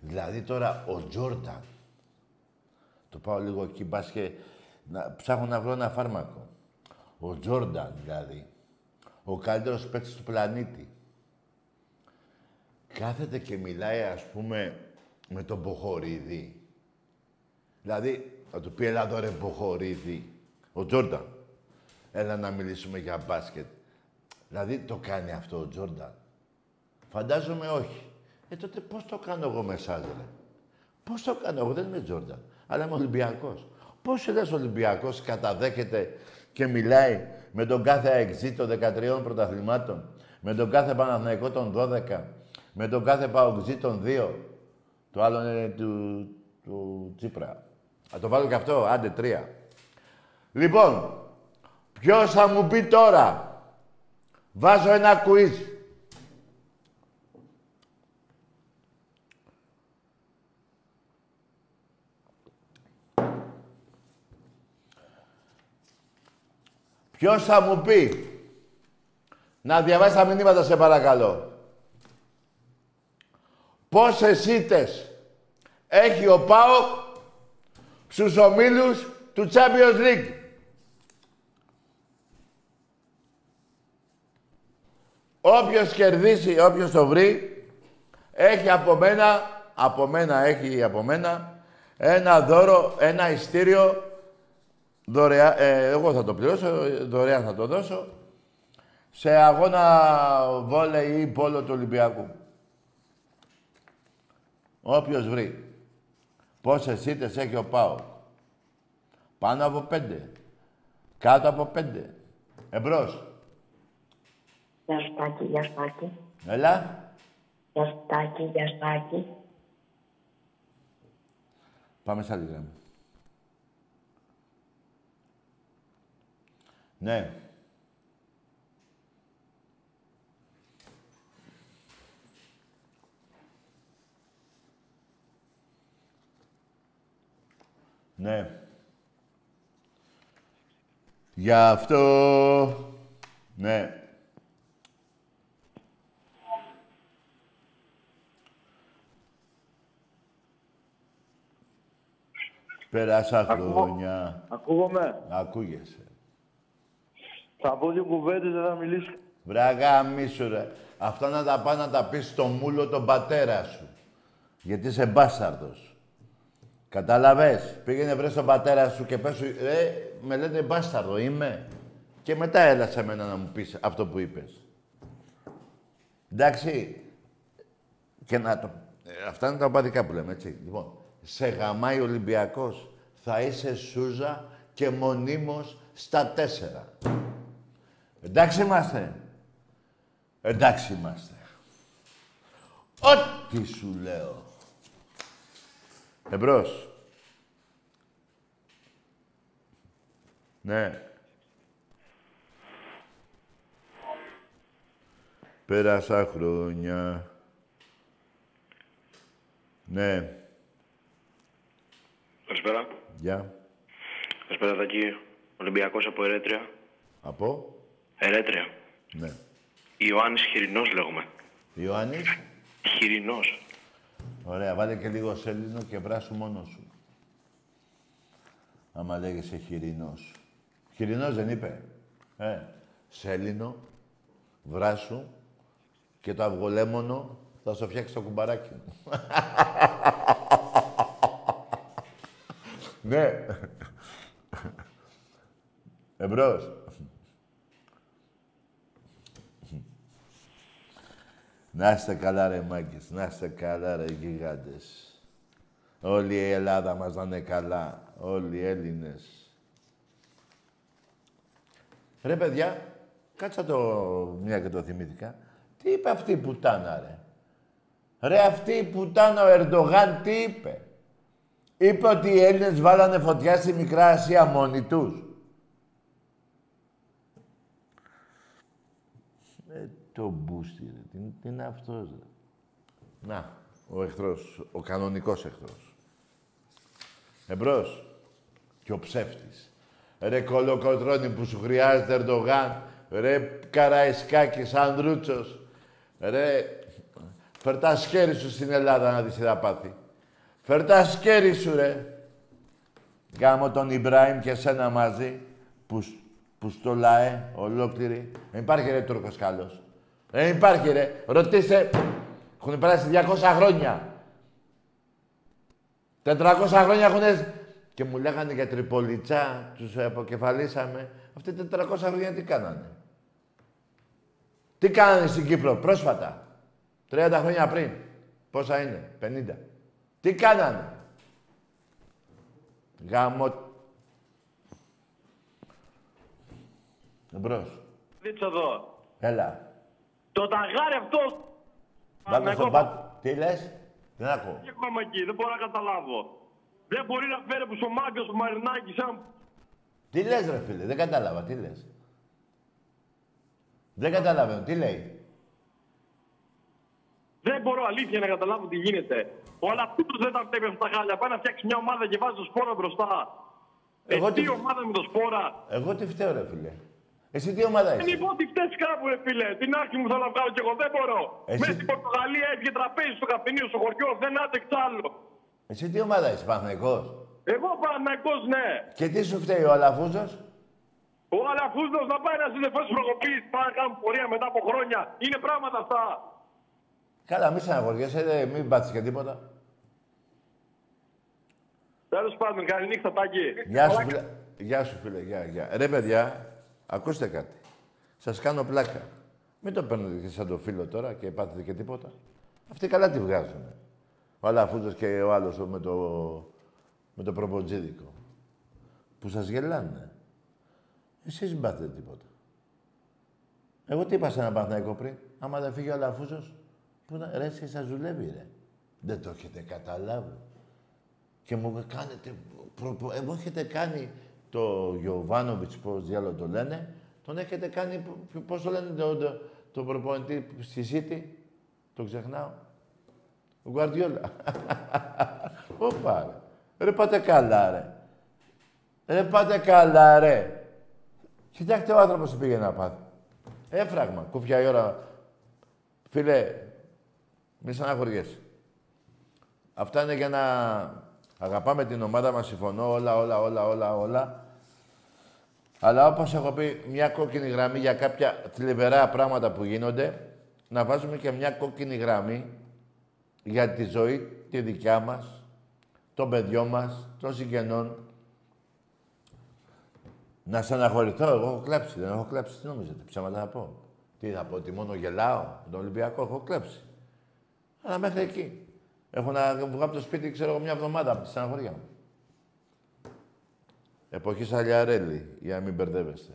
Δηλαδή τώρα ο Τζόρνταν, το πάω λίγο εκεί, μπας και να, ψάχνω να βρω ένα φάρμακο. Ο Τζόρνταν δηλαδή, ο καλύτερος παίκτης του πλανήτη. κάθεται και μιλάει, ας πούμε, με τον Μποχορίδη. Δηλαδή, θα του πει, έλα εδώ ρε Μποχορίδη. Ο Τζόρνταν. Έλα να μιλήσουμε για μπάσκετ. Δηλαδή, το κάνει αυτό ο Τζόρνταν. Φαντάζομαι όχι. Ε, τότε πώς το κάνω εγώ με εσάς, ρε; Πώς το κάνω εγώ, δεν είμαι Τζόρνταν. Αλλά είμαι Ολυμπιακός. Πώς ένας Ολυμπιακός καταδέχεται και μιλάει με τον κάθε αεξή των 13 πρωταθλημάτων, με τον κάθε Παναθηναϊκό των 12, με τον κάθε Παοξή των 2. Το άλλο είναι του, του Τσίπρα. Θα το βάλω και αυτό, άντε τρία. Λοιπόν, ποιος θα μου πει τώρα. Βάζω ένα quiz. Ποιος θα μου πει. Να διαβάσει τα μηνύματα σε παρακαλώ. Πόσες ήττες έχει ο ΠΑΟΚ στους ομίλους του Champions League; Όποιος κερδίσει, όποιος το βρει, έχει από μένα, από μένα έχει από μένα, ένα δώρο, ένα ειστήριο δωρεά, ε, εγώ θα το πληρώσω, δωρεάν θα το δώσω, σε αγώνα βόλεϊ ή πόλο του Ολυμπιακού. Όποιος βρει. Πόσες ήττες έχει ο Πάος. Πάνω από πέντε. Κάτω από πέντε. Εμπρός. Γεια σου Τάκη, γεια σου Τάκη. Έλα. Γεια σου Τάκη, γεια σου Τάκη. Πάμε σε άλλη γραμμή. Ναι. Ναι. Γι' αυτό... Ναι. Πέρασα χρόνια. Ακούγομαι; Ακούγεσαι. Θα πω δύο κουβέντες, δεν θα μιλήσω. Βράγα μίσου ρε. Αυτά να τα πά να τα πεις στο μούλο τον πατέρα σου. Γιατί είσαι μπάσταρδος. Κατάλαβες; Πήγαινε βρες τον πατέρα σου και πες σου, ρε, με λένε μπάσταρδο, είμαι. Και μετά έλα σε μένα να μου πεις αυτό που είπες. Εντάξει. Και να το... ε, Αυτά είναι τα οπαδικά που λέμε, έτσι. Λοιπόν, σε γαμάει ο Ολυμπιακός. Θα είσαι Σούζα και μονίμως στα τέσσερα. Εντάξει είμαστε. Εντάξει είμαστε. Ό,τι σου λέω. Εμπρός. Ναι. Πέρασα χρόνια. Ναι. Καλησπέρα. Γεια. Καλησπέρα, Τάκη. Ολυμπιακός από Ερέτρια. Από; Ερέτρια. Ναι. Ιωάννης Χοιρινός λέγομαι. Ιωάννης; Χοιρινός. Ωραία, βάλε και λίγο σέλινο και βράσου μόνος σου. Άμα λέγεσαι χοιρινός. Χοιρινός δεν είπε. Ε, σέλινο, βράσου και το αυγολέμονο θα σου φτιάξει το κουμπαράκι μου. ναι. Εμπρός. Να είστε καλά ρε μάγκες, να είστε καλά ρε γιγάντες. Όλη η Ελλάδα μας να είναι καλά, όλοι οι Έλληνες. Ρε παιδιά, κάτσα το μια και το θυμήθηκα. Τι είπε αυτή η πουτάνα ρε; Ρε αυτή η πουτάνα ο Ερντογάν τι είπε; Είπε ότι οι Έλληνες βάλανε φωτιά στη Μικρά Ασία μόνοι τους. Ε, το μπούστι, ρε. Τι, τι είναι αυτός, ρε; Να, ο εχθρός, ο κανονικός εχθρός. Εμπρός. Και ο ψεύτης. Ρε κολοκοτρώνη που σου χρειάζεται Ερντογάν. Ρε Καραϊσκάκης, Ανδρούτσος. Ρε, φέρ τα σκέρι σου στην Ελλάδα να δεις τι θα πάθει. Φέρ τα σκέρι σου, ρε. Γάμω τον Ιμπράιμ και σένα μαζί, πους, σ- πους στο ΛΑΕ, ολόκληρη. Δεν υπάρχει ρε Τούρκος καλός. Δεν υπάρχει ρε. Ρωτήστε Έχουν περάσει 200 χρόνια. 400 χρόνια έχουν... Και μου λέγανε για Τριπολιτσά, τους αποκεφαλίσαμε. Αυτοί 400 χρόνια τι κάνανε; Τι κάνανε στην Κύπρο πρόσφατα. 30 χρόνια πριν. Πόσα είναι, 50. Τι κάνανε; Γάμο... Εμπρός. Δείξω εδώ. Έλα. Το ταγάρι αυτό. Βάλτε εγώ στον πάτο. Τι λες; Δεν ακούω. Και ακόμα εκεί, δεν μπορώ να καταλάβω. Δεν μπορεί να φέρει που ο Μάγκος ο Μαρινάκης σαν Τι λες ρε φίλε. Δεν κατάλαβα. Τι λες. Δεν καταλαβαίνω. Τι λέει. Δεν μπορώ αλήθεια να καταλάβω τι γίνεται. Ο Αλαφούτος δεν τα βλέπει αυτά τα χάλια. Πάει να φτιάξει μια ομάδα και βάζει το σπόρα μπροστά. Εγώ ε, τι- τι ομάδα με το σπόρα. Εγώ τι φταίω ρε φίλε. Εσύ τι ομάδα Δεν είσαι; είπα ότι φταίεις κάπου, ρε φίλε. Την άκρη μου θέλω να βγάλω κι εγώ. Δεν μπορώ. Εσύ- Μέσα στην Πορτογαλία έφυγε τραπέζι στο καφενείο, στο χωριό. Δεν άντεξα άλλο. Εσύ τι ομάδα είσαι. Παναθηναϊκός; Εγώ Παναγικός, ναι. Και τι σου φταίει ο Αλαφούζος; Ο Αλαφούζος να πάει να συνδεφώσει τη προκοπή. Πάει να κάνουν πορεία μετά από χρόνια. Είναι πράγματα αυτά. Καλά, μη στεναχωριέσαι, ρε, μην πάτσεις και τίποτα. Τέλος πάντων, καλή νύχτα, Τάκη. Γεια σου, φίλε. Γεια σου, φίλε. Γεια, γεια. Ρε, παιδιά, ακούστε κάτι. Σας κάνω πλάκα. Μην το παίρνετε και σαν το φίλο τώρα και πάθετε και τίποτα. Αυτοί καλά τη βγάζουν. Ο Αλαφούζος και ο άλλος ο με το, με το προποτζίδικο. Που σας γελάνε. Εσείς μην πάθετε τίποτα. Εγώ τι είπα σε ένα Παναθηναϊκό πριν. Άμα δεν φύγει ο Αλαφούζος, πού να... Ρε, εσείς σας δουλεύει, ρε. Δεν το έχετε καταλάβει. Και μου κάνετε... Προ, προ, ε, μου έχετε κάνει το Γιωβάνοβιτς, πώς διάλογο το λένε, τον έχετε κάνει, π- πώς το λένε, το, το, το προπονητή στη City, το ξεχνάω. Ο Γκουαρδιόλα. Ωπα, ρε. Ρε πάτε καλά, ρε. Ρε πάτε καλά, ρε. Κοιτάξτε ο άνθρωπος τι πήγε να πάθει. Έφραγμα, κούφια η ώρα. Φίλε, μη στεναχωριέσαι. Αυτά είναι για να αγαπάμε την ομάδα μας, συμφωνώ, όλα, όλα, όλα, όλα, όλα. Αλλά όπως έχω πει, μια κόκκινη γραμμή για κάποια θλιβερά πράγματα που γίνονται, να βάζουμε και μια κόκκινη γραμμή για τη ζωή, τη δικιά μας, των παιδιών μας, των συγγενών. Να στεναχωρηθώ, εγώ έχω κλέψει, δεν έχω κλέψει, τι νομίζετε, ψέματα θα πω. Τι θα πω, ότι μόνο γελάω, με τον Ολυμπιακό έχω κλέψει. Αλλά μέχρι εκεί. Έχω να βγω από το σπίτι, ξέρω εγώ, μια εβδομάδα από τη στεναχωριά μου. Εποχή Σαλιαρέλη, για να μην μπερδεύεστε.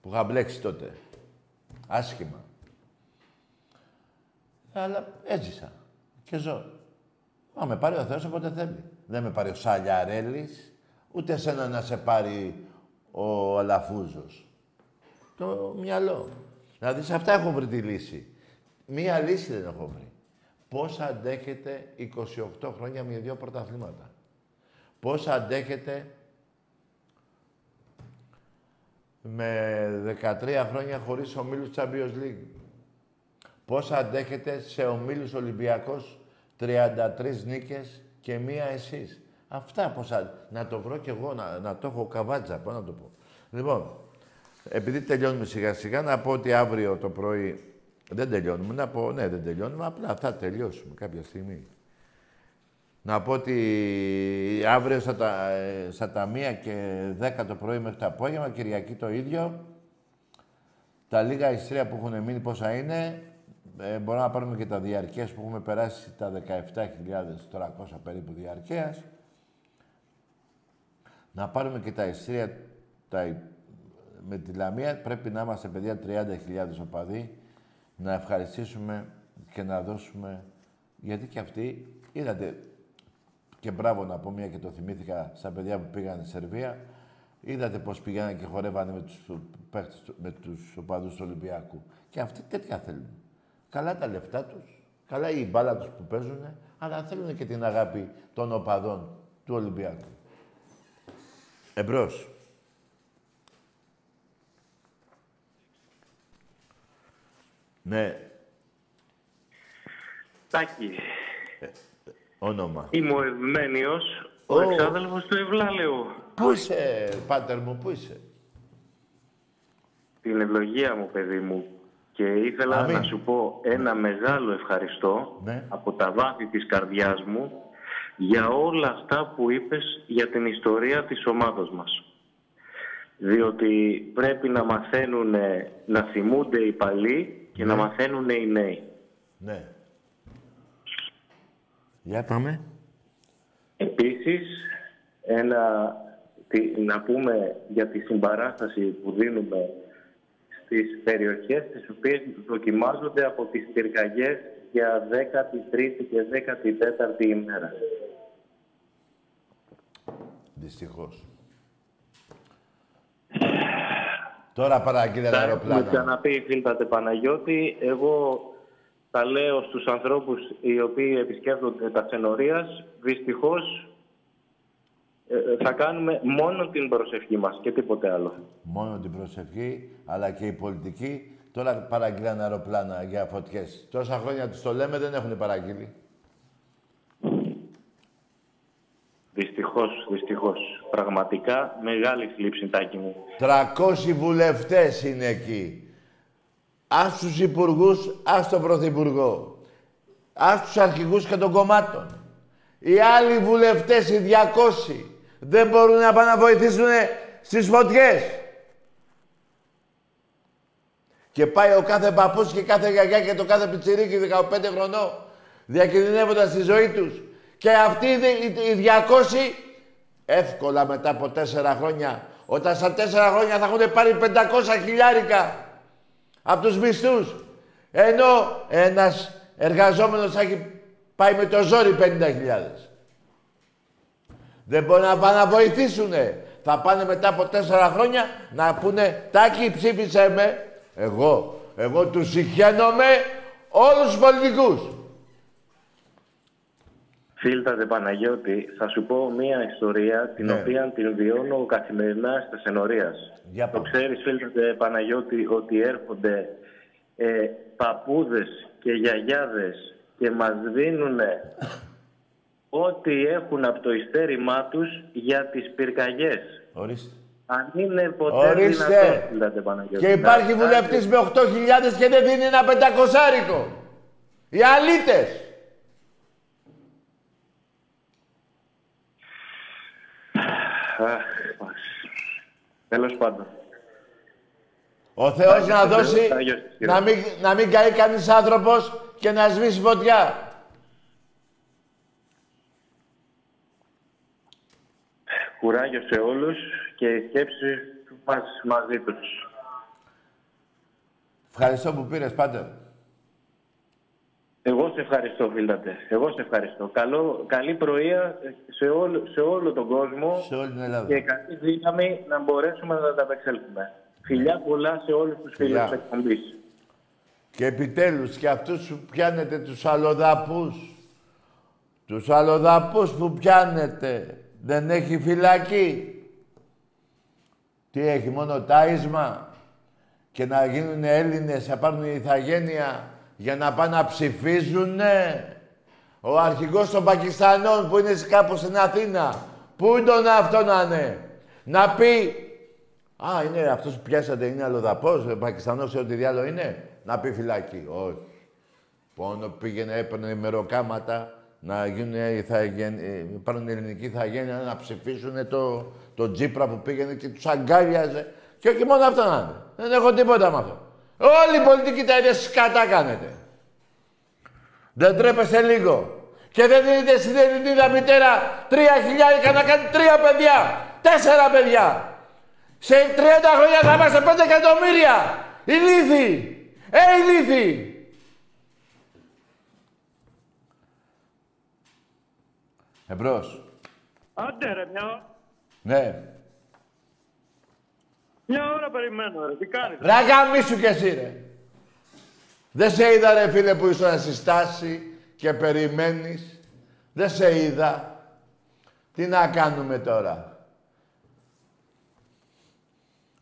Που είχα μπλέξει τότε. Άσχημα. Αλλά έζησα. Και ζω. Μα με πάρει ο Θεός όποτε θέλει. Δεν με πάρει ο Σαλιαρέλης, ούτε σένα να σε πάρει ο Αλαφούζος. Το μυαλό. Δηλαδή σε αυτά έχω βρει τη λύση. Μία λύση δεν έχω βρει. Πώς αντέχετε 28 χρόνια με δύο πρωταθλήματα. Πώς αντέχετε με 13 χρόνια χωρίς ομίλους Champions League. Πώς αντέχετε σε ομίλους Ολυμπιακός 33 νίκες και μία εσείς. Αυτά πώς αν... Να το βρω κι εγώ, να, να το έχω καβάτζα, πώς να το πω. Λοιπόν, επειδή τελειώνουμε σιγά σιγά, να πω ότι αύριο το πρωί δεν τελειώνουμε. Να πω, ναι, δεν τελειώνουμε, απλά θα τελειώσουμε κάποια στιγμή. Να πω ότι αύριο στα, τα, ε, στα τα 1 και 10 το πρωί μέχρι το απόγευμα, Κυριακή το ίδιο. Τα λίγα ιστρία που έχουν μείνει πόσα είναι, ε, μπορούμε να πάρουμε και τα διαρκείας που έχουμε περάσει τα 17.300 περίπου διαρκείας. Να πάρουμε και τα ιστρία τα, με τη Λαμία. Πρέπει να είμαστε, παιδιά, 30.000 οπαδοί. Να ευχαριστήσουμε και να δώσουμε... Γιατί και αυτοί, είδατε, και μπράβο να πω μια και το θυμήθηκα στα παιδιά που πήγαν στη Σερβία. Είδατε πώς πηγαίνανε και χορεύανε με τους, παίχτες, του- με τους οπαδούς του Ολυμπιακού. Και αυτοί τέτοια θέλουν. Καλά τα λεφτά τους, καλά η μπάλα τους που παίζουν, αλλά θέλουν και την αγάπη των οπαδών του Ολυμπιακού. Εμπρός. Ναι, Τάκη, όνομα. είμαι ο Ευμένιος, ο Ω. εξάδελφος του Ευλάλεου. Πού είσαι, πάτερ μου, πού είσαι; Την ευλογία μου, παιδί μου. Και ήθελα Αμήν. να σου πω ένα μεγάλο ευχαριστώ Ναι. από τα βάθη της καρδιάς μου για όλα αυτά που είπες για την ιστορία της ομάδος μας. Διότι πρέπει να μαθαίνουν, να θυμούνται οι παλιοί και να μαθαίνουν οι νέοι. Ναι. Για πάμε. Επίσης, ένα, τι- να πούμε για τη συμπαράσταση που δίνουμε στις περιοχές τις οποίες δοκιμάζονται από τις πυρκαγιές για 13η και 14η ημέρα. Δυστυχώς. Τώρα παραγγείλε Θα αεροπλάνα. έχουμε ξαναπεί, φίλτατε Παναγιώτη, εγώ τα λέω στους ανθρώπους οι οποίοι επισκέπτονται τα ξενορίας, δυστυχώς ε, ε, θα κάνουμε μόνο την προσευχή μας και τίποτε άλλο. Μόνο την προσευχή, αλλά και η πολιτική. Τώρα παραγγείλαν αεροπλάνα για φωτιές. Τόσα χρόνια τους το λέμε, δεν έχουν παραγγείλει. Δυστυχώς, δυστυχώς. Πραγματικά μεγάλη θλίψη, Τάκη μου. 300 βουλευτές είναι εκεί. Ας τους υπουργούς, ας τον πρωθυπουργό. Ας τους αρχηγούς και των κομμάτων. Οι άλλοι βουλευτές, οι 200, δεν μπορούν να πάνε να βοηθήσουν στις φωτιές. Και πάει ο κάθε παππούς και κάθε γιαγιά και το κάθε πιτσιρίκι 15 χρονών, διακινδυνεύοντας τη ζωή τους. Και αυτοί οι οι- οι 200, εύκολα μετά από τέσσερα χρόνια, όταν στα τέσσερα χρόνια θα έχουν πάρει 500 χιλιάρικα από τους μισθούς, ενώ ένας εργαζόμενος θα έχει πάει με το ζόρι 50.000. Δεν μπορεί να πάνε να βοηθήσουνε. Θα πάνε μετά από τέσσερα χρόνια να πούνε «Τάκη, ψήφισε με». Εγώ, εγώ τους συχαίνομαι όλους τους πολιτικούς. Φίλτατε Παναγιώτη, θα σου πω μία ιστορία την Ναι. οποία την βιώνω καθημερινά στα Σενορίας. Για Το πάμε. ξέρεις, φίλτατε Παναγιώτη, ότι έρχονται ε, παππούδες και γιαγιάδες και μας δίνουν ό,τι έχουν από το ειστέρημά τους για τις πυρκαγιές. Ορίστε. Αν είναι ποτέ Ορίστε. δυνατόν, φίλτατε Παναγιώτης. Και υπάρχει να- βουλευτής με 8.000 και δεν δίνει ένα πεντακοσάρικο. Οι αλήτες. Αχ, Τέλος πάντων. Ο Θεός να Άγιος δώσει Θεός, Άγιος Θεός. να μην, να μην καεί κανείς άνθρωπος και να σβήσει φωτιά. Κουράγιο σε όλους και η σκέψη μας μαζί τους. Ευχαριστώ που πήρες, Πάτερ. Εγώ σε ευχαριστώ, φίλτατε. Εγώ σε ευχαριστώ. Καλό, καλή πρωία σε όλο, σε όλο τον κόσμο Σε όλη την Ελλάδα. και καλή δύναμη να μπορέσουμε να τα απεξέλθουμε. Φιλιά πολλά σε όλους τους φίλους Φιλιά. της εκπομπής. Και επιτέλους και αυτούς που πιάνετε τους αλλοδαπούς. Τους αλλοδαπούς που πιάνετε. Δεν έχει φυλακή. Τι έχει, μόνο τάισμα; Και να γίνουν Έλληνες, να πάρουν η ηθαγένεια για να πάνε να ψηφίζουνε; Ο αρχηγός των Πακιστανών που είναι κάπου στην Αθήνα. Πού είναι τον αυτό να είναι; Να πει Α, είναι αυτός που πιάσατε, είναι αλλοδαπός, ε, Πακιστανός ή ό,τι διάλογο είναι. Να πει φυλάκι. Όχι. Πόνο πήγαινε, έπαιρνε μεροκάματα να γίνουν ηθαγεν... ε, πάρουν ελληνική ηθαγένεια, να ψηφίσουν το, το Τζίπρα που πήγαινε και τους αγκάλιαζε. Και όχι μόνο αυτό να είναι. Δεν έχω τίποτα με αυτό. Όλοι οι πολιτικοί τα ίδια σκατά κάνετε. Δεν τρέπεστε λίγο. Και δεν δίνετε στην Ελληνίδα μητέρα τρία χιλιάρικα να κάνει τρία παιδιά. Τέσσερα παιδιά. Σε 30 χρόνια θα είμαστε 5 εκατομμύρια. Ηλίθιοι. Ε, ηλίθιοι. Εμπρός. Άντε ρε, μια, Ναι. μια ώρα περιμένω ρε, τι κάνεις. Ρε γαμίσου κι εσύ ρε. Δεν σε είδα ρε φίλε που ήσουν στη στάση και περιμένεις. Δεν σε είδα. Τι να κάνουμε τώρα;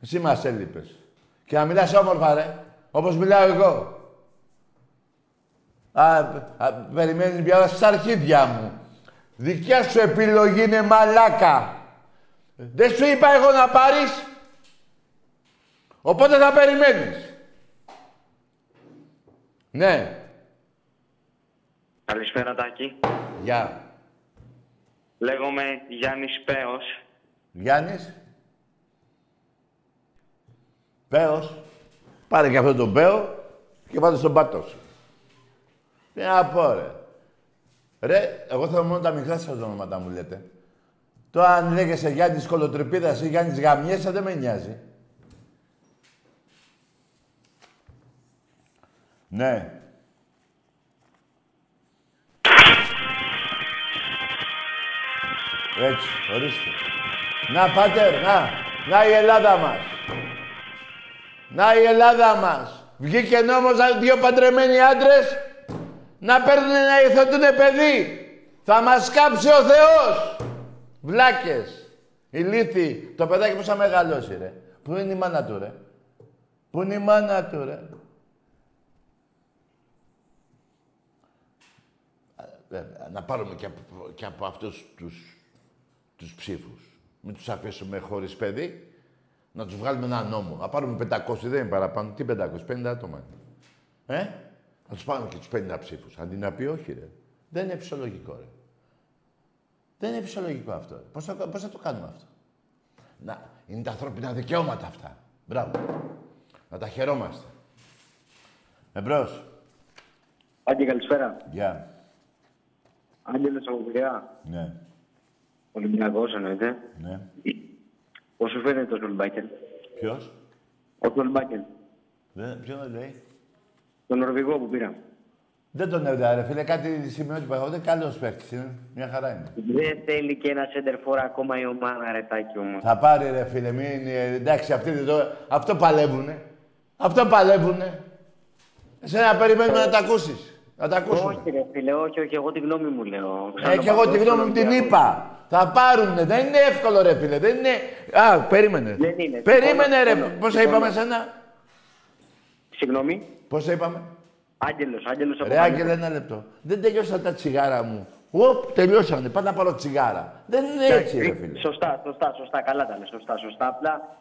Εσύ μας έλειπες. Και να μιλάς όμορφα ρε. Όπως μιλάω εγώ. Α, α, περιμένεις μια ώρα στα αρχίδια μου. Δικιά σου επιλογή είναι μαλάκα. Δεν σου είπα εγώ να πάρεις. Οπότε θα περιμένεις. Ναι. Καλησπέρα Τάκη. Γεια. Λέγομαι Γιάννης Πέος. Γιάννης. Πέος. Πάρε και αυτό τον Πέο και πάτε στον πάτος σου. Τι να πω, ρε. Ρε, εγώ θέλω μόνο τα μικρά σας ονόματα μου λέτε. Το αν λέγεσαι Γιάννης Κολοτρυπίδας ή Γιάννης Γαμιέσσα δεν με νοιάζει. Ναι. Έτσι, ορίστε. Να, πάτερ, να. Να η Ελλάδα μας. Να η Ελλάδα μας. Βγήκε νόμος να δύο παντρεμένοι άντρες να παίρνουν να υιοθετούν παιδί. Θα μας κάψει ο Θεός. Βλάκες. Ηλίθιοι. Το παιδάκι πώς θα μεγαλώσει, ρε. Πού είναι η μάνα του, ρε; Πού είναι η μάνα του, ρε; Βέβαια, να πάρουμε και από, και από αυτούς τους, τους ψήφους. Μην τους αφήσουμε χωρίς παιδί. Να τους βγάλουμε ένα νόμο. Να πάρουμε 500, δεν είναι παραπάνω. Τι 500, 50 άτομα. είναι. Ε, να τους πάρουμε και τους 50 ψήφους. Αντί να πει όχι, ρε. Δεν είναι φυσιολογικό, ρε. Δεν είναι φυσιολογικό αυτό. Ρε. Πώς, θα, πώς θα το κάνουμε αυτό; Να, είναι τα ανθρώπινα δικαιώματα αυτά. Μπράβο. Να τα χαιρόμαστε. Εμπρός. Άγγε, καλησπέρα. Γεια. Άγγελος από Πειραιά. Ναι. Ολυμπιακός εννοείται. Ναι. Πώς σου φαίνεται ο Σολμπάκερ. Ποιος; Ο Σολμπάκερ. Δεν, ποιον δεν λέει; Τον Νορβηγό που πήρα. Δεν τον έβλεπα, ρε φίλε. Κάτι σημαίνει ότι παγόνται. Καλός παίκτης είναι. Μια χαρά είναι. Δεν θέλει και ένα center for ακόμα η ομάδα ρετάκι όμως. Θα πάρει ρε φίλε, μην είναι... Εντάξει, αυτοί δεν το... Αυτό παλεύουνε. Αυτό παλεύουνε. Εσένα περιμένουμε να τα ακούσεις. Να τα ακούσουμε. Όχι ρε φίλε, όχι, όχι, εγώ τη γνώμη μου λέω. Ε, και εγώ τη γνώμη μου την είπα. Θα πάρουνε. Δεν είναι εύκολο ρε φίλε. Δεν είναι... Α, περίμενε. Δεν είναι. Περίμενε ρε. Συμφωνώ, Πώς θα συμφωνώ. είπαμε σένα. Συγγνώμη. Πώς θα είπαμε; Άγγελος, Άγγελος από Ρε Πειραιά. Άγγελε, ένα λεπτό. Δεν τελειώσαν τα τσιγάρα μου. Οπ, τελειώσανε. Πάω να πάρω τσιγάρα. Δεν είναι έτσι, ρε φίλε. Σωστά, σωστά, σωστά, καλά τα λες, σωστά, σωστά. Απλά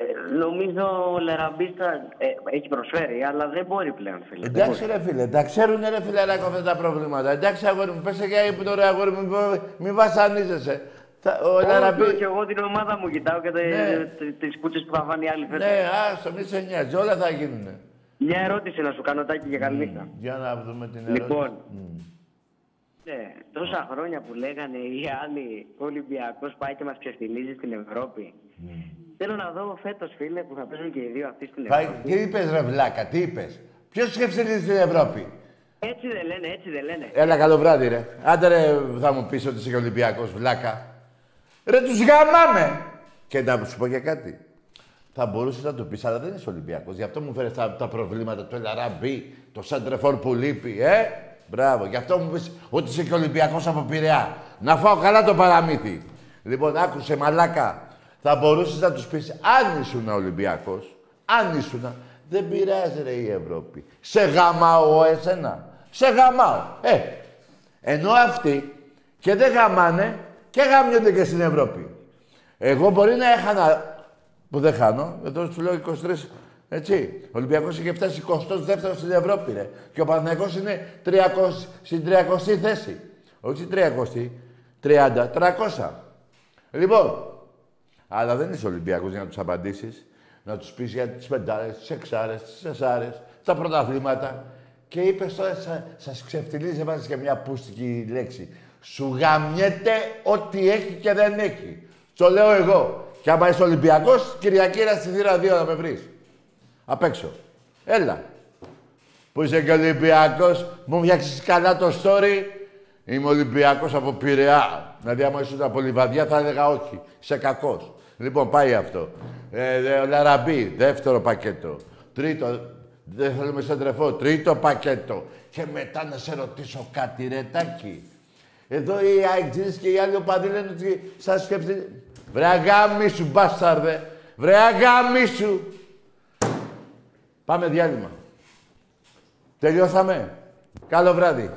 ε, νομίζω ο Λεραμπίστα ε, έχει προσφέρει, αλλά δεν μπορεί πλέον, φίλε. Δεν Εντάξει μπορεί. ρε φίλε, τα ξέρουν ρε φιλαράκο αυτά τα προβλήματα. Εντάξει αγόρι μου, πες για ύπνο ρε αγόρι μου, μη- μη βασανίζεσαι. Θα- Ο Όχι, Λαραμπή... όχι, εγώ την ομάδα μου κοιτάω και Ναι. τις τις κούτσες που θα φάνε οι άλλοι φέτος. Ναι, άστο, μη σε νοιάζει, όλα θα γίνουνε. Μια ερώτηση να σου κάνω, Τάκη, για καληνύχτα. Για να δούμε την ερώτηση. Λοιπόν, Μμ. ναι, τόσα χρόνια που λέγανε οι άλλοι ο Ολυμπιακός πάει και μας ξεφτιλίζει στην Ευρώπη. Θέλω να δω φέτος, φίλε, που θα παίζουν και οι δύο αυτοί στην Πάει- Ευρώπη. Τι είπες ρε βλάκα, τι είπες; Ποιος σκέφτεται στην Ευρώπη; Έτσι δεν λένε, έτσι δεν λένε. Έλα καλό βράδυ ρε. Άντε ρε θα μου πεις ότι είσαι και Ολυμπιακός βλάκα. Ρε τους γαμάμε. Και να σου πω και κάτι. Θα μπορούσες να το πεις, αλλά δεν είσαι Ολυμπιακός. Γι' αυτό μου φέρες τα, τα προβλήματα του Ελαράμπη, το Σαντρεφόρ που λείπει, ε; Μπράβο. Γι' αυτό μου πεις ότι είσαι και Ολυμπιακός από Πειραιά. Να φάω καλά το παραμύθι. Λοιπόν, άκουσε μαλάκα. Θα μπορούσες να τους πεις, αν ήσουν Ολυμπιακός, αν ήσουν, δεν πειράζει ρε η Ευρώπη. Σε γαμάω εγώ εσένα. Σε γαμάω. Ε, ενώ αυτοί και δεν γαμάνε και γαμιούνται και στην Ευρώπη. Εγώ μπορεί να έχανα, που δεν χάνω, εδώ σου λέω 23, έτσι. Ο Ολυμπιακός είχε φτάσει 22 στην Ευρώπη, ρε. Και ο Παναθηναϊκός είναι 300, στην 30η θέση. Όχι στην 30η, 30, 300. Λοιπόν, αλλά δεν είσαι Ολυμπιακός για να τους απαντήσεις. Να τους πεις για τις πεντάρες, τις εξάρες, τις τεσσάρες, τα πρωταθλήματα. Και είπες τώρα, σα, σας ξεφτιλίζει, έβαζες και μια πούστικη λέξη. Σου γαμιέται ό,τι έχει και δεν έχει. Το λέω εγώ. Και άμα είσαι Ολυμπιακός, Κυριακή στη θύρα 2 να με βρεις. Απ' έξω. Έλα. Που είσαι και Ολυμπιακός, μου φτιάξεις καλά το story. Είμαι Ολυμπιακός από Πειραιά. Δηλαδή, άμα ήσουν από Λιβαδιά, θα έλεγα όχι. Είσαι κακός. Λοιπόν, πάει αυτό. Ε, δε- ο Λαραμπή, δεύτερο πακέτο. Τρίτο, δεν θέλουμε σε τρεφό. Τρίτο πακέτο. Και μετά να σε ρωτήσω κάτι, ρε Τάκη. Εδώ οι αεξίδες και οι άλλοι οπαδοί λένε ότι σας σκέφτεται... Βρε αγάμι σου, μπάσταρδε. Βρε αγάμι σου. Πάμε διάλειμμα. Τελειώσαμε. Καλό βράδυ.